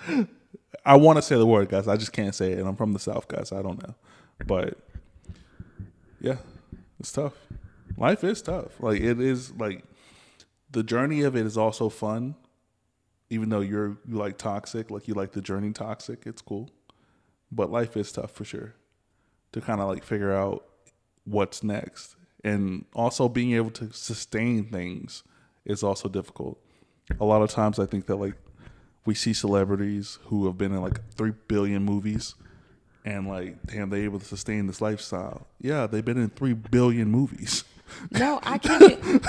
know. I want to say the word, guys. I just can't say it, and I'm from the south, guys. I don't know, but yeah, it's tough. Life is tough. Like it is like the journey of it is also fun. Even though you're you like toxic, like you like the journey toxic, it's cool. But life is tough for sure. To kind of like figure out what's next. And also being able to sustain things is also difficult. A lot of times I think that like we see celebrities who have been in like 3 billion movies and like damn they able to sustain this lifestyle. Yeah, they've been in 3 billion movies. No, I [LAUGHS] kid you. [LAUGHS]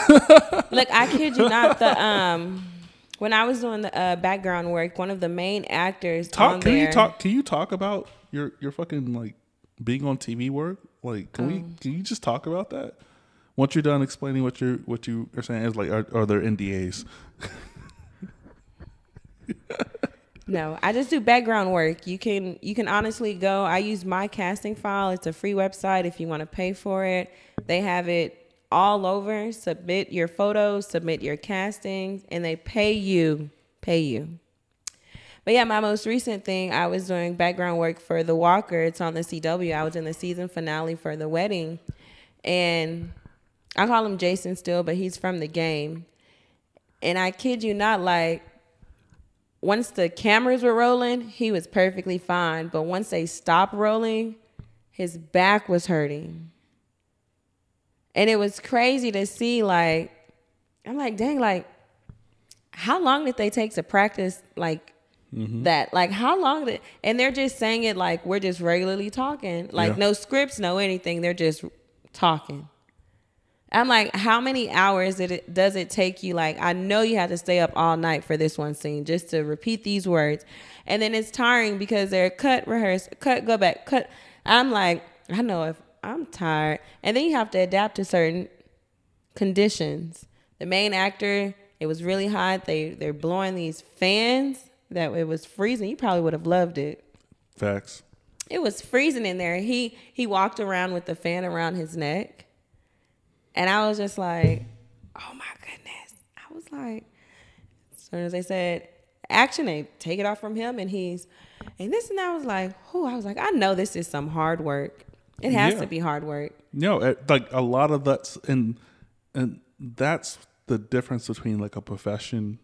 Look, I kid you not. The um, when I was doing the uh, background work, one of the main actors on talk can there. you talk can you talk about your your fucking like being on TV work? Like can we Um. can you just talk about that? Once you're done explaining what you're what you are saying is like are, are there NDAs? [LAUGHS] No, I just do background work. You can you can honestly go. I use my casting file. It's a free website if you want to pay for it. They have it all over. Submit your photos, submit your castings, and they pay you, pay you. But yeah, my most recent thing, I was doing background work for The Walker. It's on the CW. I was in the season finale for The Wedding. And I call him Jason still, but he's from the game. And I kid you not, like, once the cameras were rolling, he was perfectly fine. But once they stopped rolling, his back was hurting. And it was crazy to see, like, I'm like, dang, like, how long did they take to practice, like, mm-hmm. that? Like, how long did, and they're just saying it like we're just regularly talking, like, Yeah. no scripts, no anything. They're just talking. I'm like, how many hours did it does it take you? Like, I know you had to stay up all night for this one scene just to repeat these words, and then it's tiring because they're cut, rehearse, cut, go back, cut. I'm like, I know if I'm tired, and then you have to adapt to certain conditions. The main actor, it was really hot. They they're blowing these fans that it was freezing. You probably would have loved it Facts. it was freezing in there. He he walked around with the fan around his neck. And I was just like, oh my goodness. I was like, as soon as they said action, they take it off from him and he's and this and I was like, who I was like, I know this is some hard work. It has Yeah. to be hard work. No, it, like a lot of that's and and that's the difference between like a profession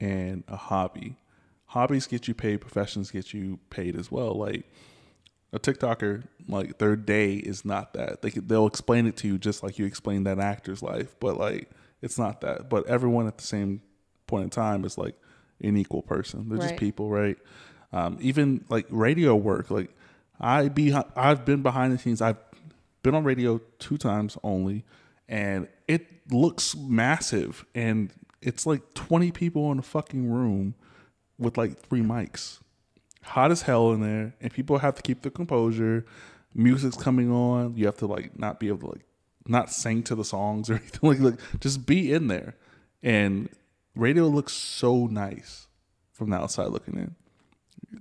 and a hobby. Hobbies get you paid, professions get you paid as well. Like A TikToker, like their day is not that. They they'll explain it to you just like you explain that actor's life, but like it's not that. But everyone at the same point in time is like an equal person. They're just people, right? Um, even like radio work, like I be I've been behind the scenes. I've been on radio two times only, and it looks massive. And it's like twenty people in a fucking room with like three mics, hot as hell in there, and people have to keep their composure. Music's coming on. You have to like not be able to like not sing to the songs [LAUGHS] or anything like like just be in there. And radio looks so nice from the outside looking in.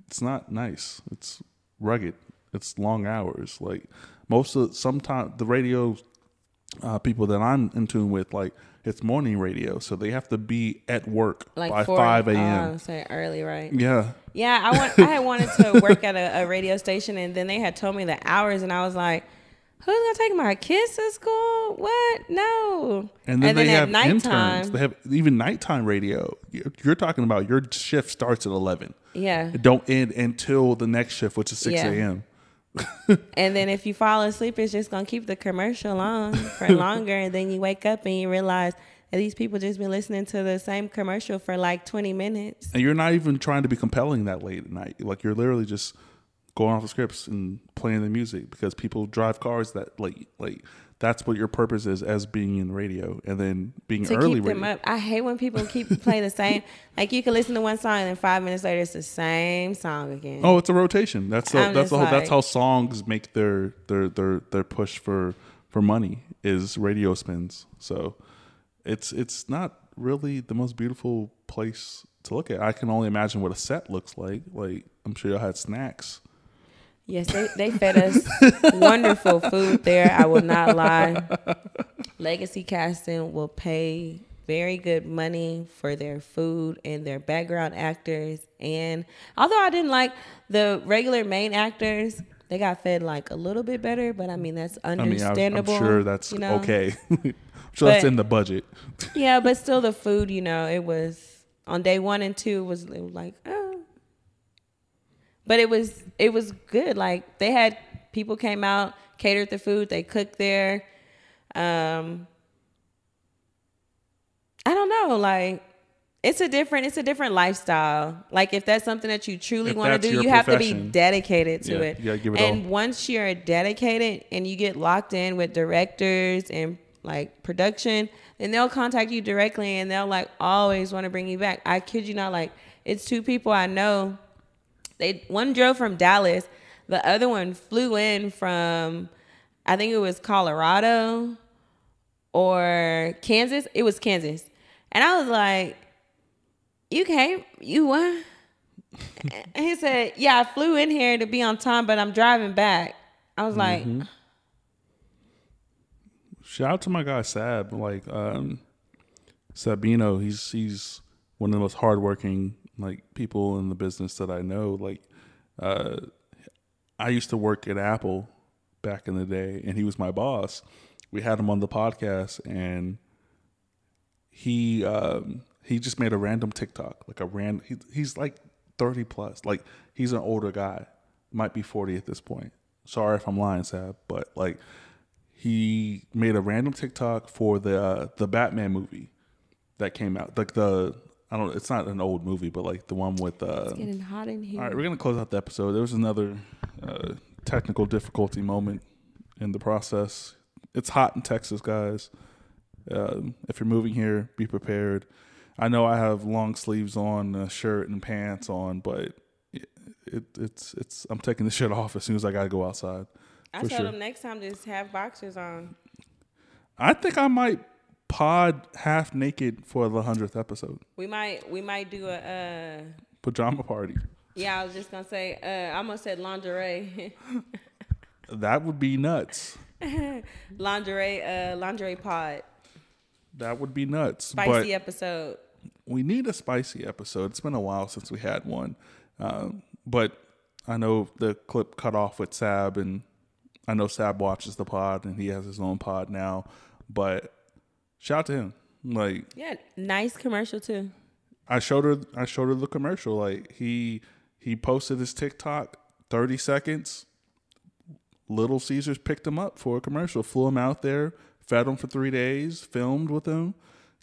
It's not nice. It's rugged. It's long hours. Like most of sometimes the radio uh, people that I'm in tune with, like it's morning radio, so they have to be at work Like by four- five Oh, a.m. say early, right? yeah, Yeah, I want. I had wanted to [LAUGHS] work at a, a radio station, and then they had told me the hours, and I was like, "Who's gonna take my kids to school? What? No." and then they at have interns. nighttime, They have even nighttime radio. You're you're talking about your shift starts at eleven. yeah. It don't end until the next shift, which is six Yeah. [LAUGHS] And then if you fall asleep, it's just gonna keep the commercial on for [LAUGHS] longer, and then you wake up and you realize that these people just been listening to the same commercial for like twenty minutes. And you're not even trying to be compelling that late at night. Like you're literally just going off the scripts and playing the music because people drive cars that like like that's what your purpose is as being in radio and then being to early keep them radio. up. I hate when people keep [LAUGHS] playing the same. Like you can listen to one song and then five minutes later it's the same song again. Oh, it's a rotation. That's the, that's the whole, that's how songs make their their their their push for for money is radio spins. So it's it's not really the most beautiful place to look at. I can only imagine what a set looks like. Like I'm sure y'all had snacks. Yes, they, they fed us wonderful food there. I will not lie. Legacy Casting will pay very good money for their food and their background actors. And although I didn't like the regular main actors, they got fed like a little bit better. But I mean, that's I mean, I'm, understandable. I'm sure that's you know? okay. [LAUGHS] I'm sure that's in the budget. Yeah, but still, the food, you know, it was on day one and two was, it was like, oh. But it was it was good. Like they had people came out, catered the food, they cooked there. Um, I don't know, like it's a different it's a different lifestyle. Like if that's something that you truly want to do, you have to be dedicated to Yeah, it. you give it and all. once you're dedicated and you get locked in with directors and like production, then they'll contact you directly and they'll like always want to bring you back. I kid you not, like it's two people I know. They one drove from Dallas, the other one flew in from I think it was Colorado or Kansas. It was Kansas. And I was like, You came you what? [LAUGHS] he said, Yeah, I flew in here to be on time, but I'm driving back. I was like, Mm-hmm. Shout out to my guy Sab, like um, Sabino. He's he's one of the most hardworking like people in the business that I know. Like, uh, I used to work at Apple back in the day, and he was my boss. We had him on the podcast, and he um, he just made a random TikTok, like a random. He, he's like thirty plus, like he's an older guy, might be forty at this point. Sorry if I'm lying, Sab, but like he made a random TikTok for the uh, the Batman movie that came out. Like the I don't. It's not an old movie, but like the one with. Uh, it's getting hot in here. all right, we're gonna close out the episode. There was another uh, technical difficulty moment in the process. It's hot in Texas, guys. Um, if you're moving here, be prepared. I know I have long sleeves on, a shirt and pants on, but it, it, it's it's. I'm taking the [LAUGHS] shit off as soon as I gotta go outside. I for told sure. him next time just have boxers on. I think I might pod half naked for the hundredth episode. We might we might do a uh Pajama party. yeah, I was just gonna say uh I almost said lingerie. [LAUGHS] That would be nuts. [LAUGHS] lingerie uh lingerie pod. That would be nuts. Spicy but episode. we need a spicy episode. It's been a while since we had one, um, but I know the clip cut off with Sab, and I know Sab watches the pod, and he has his own pod now. But shout out to him. Like Yeah, nice commercial too. I showed her, I showed her the commercial. Like he he posted his TikTok, thirty seconds, Little Caesars picked him up for a commercial, flew him out there, fed him for three days, filmed with him,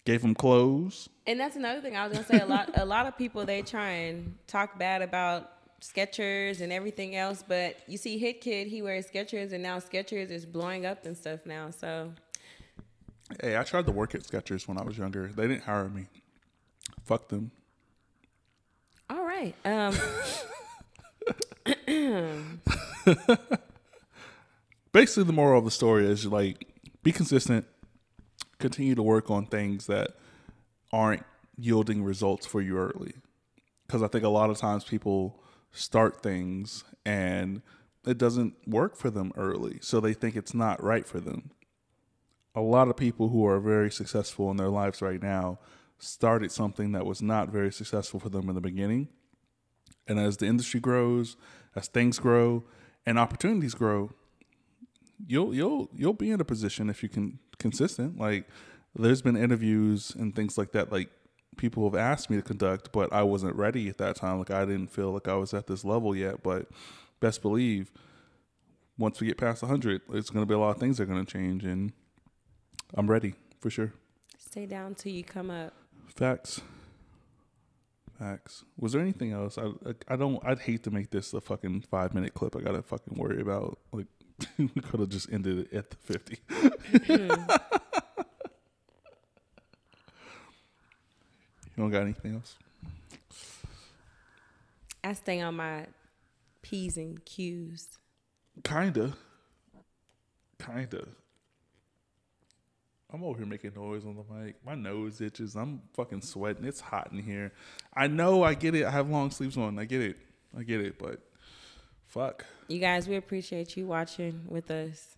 gave him clothes. And that's another thing I was gonna say. A lot, a lot of people they try and talk bad about Skechers and everything else, but you see, Hit Kid he wears Skechers, and now Skechers is blowing up and stuff now. So, hey, I tried to work at Skechers when I was younger. They didn't hire me. Fuck them. All right. Um. [LAUGHS] Basically, the moral of the story is like be consistent, continue to work on things that aren't yielding results for you early. Because I think a lot of times people start things and it doesn't work for them early, so they think it's not right for them. A lot of people who are very successful in their lives right now started something that was not very successful for them in the beginning. And as the industry grows, as things grow and opportunities grow, you'll you'll you'll be in a position if you can consistent. Like there's been interviews and things like that like people have asked me to conduct, but I wasn't ready at that time. Like I didn't feel like I was at this level yet, but best believe once we get past 100, it's going to be a lot of things that are going to change and I'm ready for sure. Stay down till you come up. Facts. Facts. Was there anything else? I, I, I don't. I'd hate to make this a fucking five minute clip. I gotta fucking worry about. Like [LAUGHS] we could have just ended it at the 50 mm-hmm. [LAUGHS] you don't got anything else? I stay on my p's and q's. Kinda. Kinda. I'm over here making noise on the mic. My nose itches. I'm fucking sweating. It's hot in here. I know. I get it. I have long sleeves on. I get it. I get it. But fuck. You guys, we appreciate you watching with us.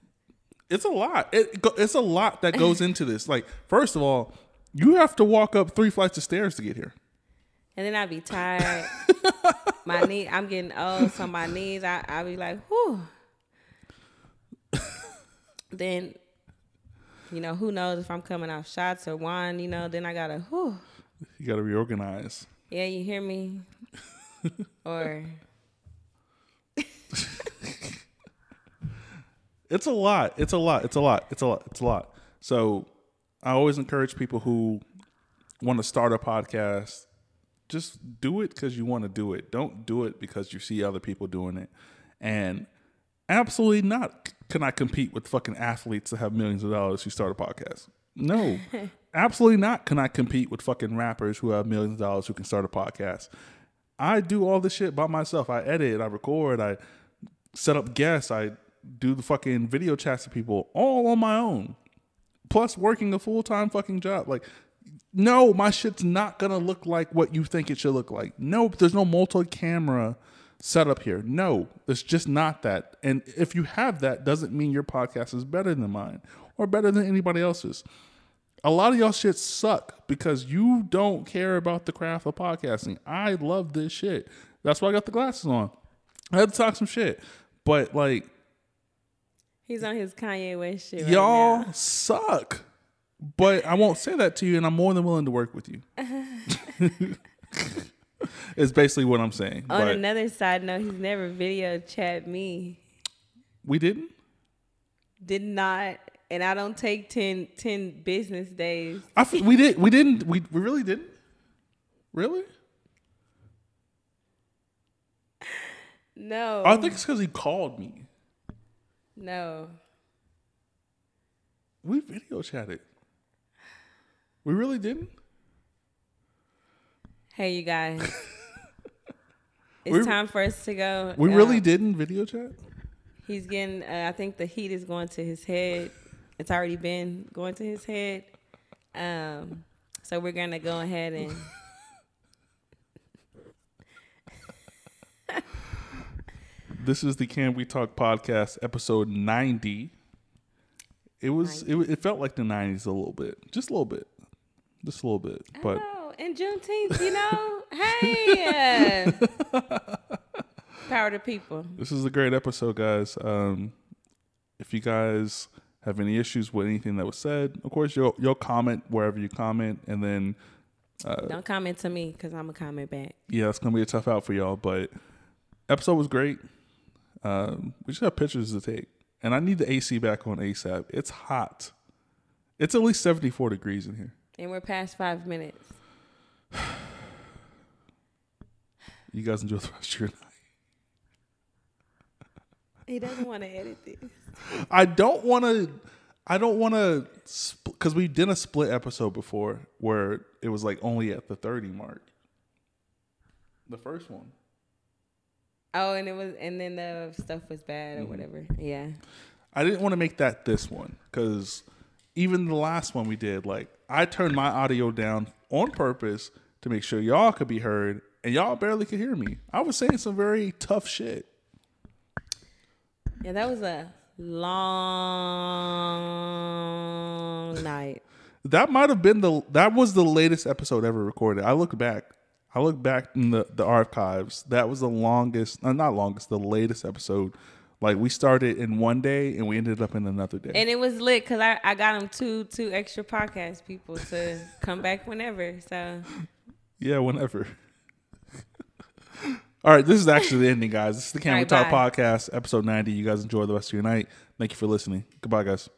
It's a lot. It, it's a lot that goes [LAUGHS] into this. Like, first of all, you have to walk up three flights of stairs to get here. And then I'd be tired. [LAUGHS] my knee. I'm getting old, so my knees. I I be like, whew. [LAUGHS] then you know, who knows if I'm coming off shots or wine, you know, then I gotta, whew. You gotta reorganize. Yeah, you hear me? or. [LAUGHS] it's a lot. It's a lot. It's a lot. It's a lot. It's a lot. So I always encourage people who want to start a podcast, just do it because you want to do it. Don't do it because you see other people doing it. And absolutely not can I compete with fucking athletes that have millions of dollars who start a podcast? No, [LAUGHS] absolutely not. Can I compete with fucking rappers who have millions of dollars who can start a podcast? I do all this shit by myself. I edit, I record, I set up guests, I do the fucking video chats to people all on my own. Plus working a full time fucking job. Like, no, my shit's not gonna look like what you think it should look like. No, there's no multi camera setup here. No, it's just not that. And if you have that, doesn't mean your podcast is better than mine or better than anybody else's. A lot of y'all shit suck because you don't care about the craft of podcasting. I love this shit. That's why I got the glasses on. I had to talk some shit. But like He's on his Kanye West shit. Y'all right suck. But I won't say that to you and I'm more than willing to work with you. [LAUGHS] [LAUGHS] [LAUGHS] is basically what I'm saying. On but another side note, he's never video chat me. We didn't? Did not. And I don't take 10, 10 business days. I, we did. We didn't. We, we really didn't. Really? No. I think it's because he called me. No. We video chatted. We really didn't. Hey, you guys. [LAUGHS] it's we time for us to go. We uh, really didn't video chat? He's getting, uh, I think the heat is going to his head. It's already been going to his head. Um, so we're going to go ahead and. [LAUGHS] this is the Can We Talk podcast, episode 90. It was, 90. It, it felt like the 90s a little bit, just a little bit, just a little bit. But and Juneteenth, you know, hey, [LAUGHS] power to people. This is a great episode, guys. Um, if you guys have any issues with anything that was said, of course you'll you'll comment wherever you comment, and then uh, don't comment to me because I'm gonna comment back. Yeah, it's gonna be a tough out for y'all, but episode was great. Um, we just have pictures to take. and I need the AC back on ASAP. It's hot. It's at least 74 degrees in here. And we're past five minutes. [SIGHS] You guys enjoy the rest of your night. He doesn't want to edit this. [LAUGHS] I don't want to. I don't want to, because we did a split episode before where it was like only at the 30 mark. The first one. Oh, and it was, and then the stuff was bad or mm-hmm. whatever. Yeah. I didn't want to make that this one because even the last one we did, like, I turned my audio down on purpose to make sure y'all could be heard, and y'all barely could hear me. I was saying some very tough shit. Yeah, that was a long night. That might have been the that was the latest episode ever recorded. I look back. I look back in the, the archives. That was the longest, uh, not longest, the latest episode. Like we started in one day and we ended up in another day. And it was lit because I, I got them two two extra podcast people to come back whenever. So yeah, whenever. [LAUGHS] All right, this is actually the ending, guys. This is the Camera right, Talk bye. podcast, episode 90. You guys enjoy the rest of your night. Thank you for listening. Goodbye, guys.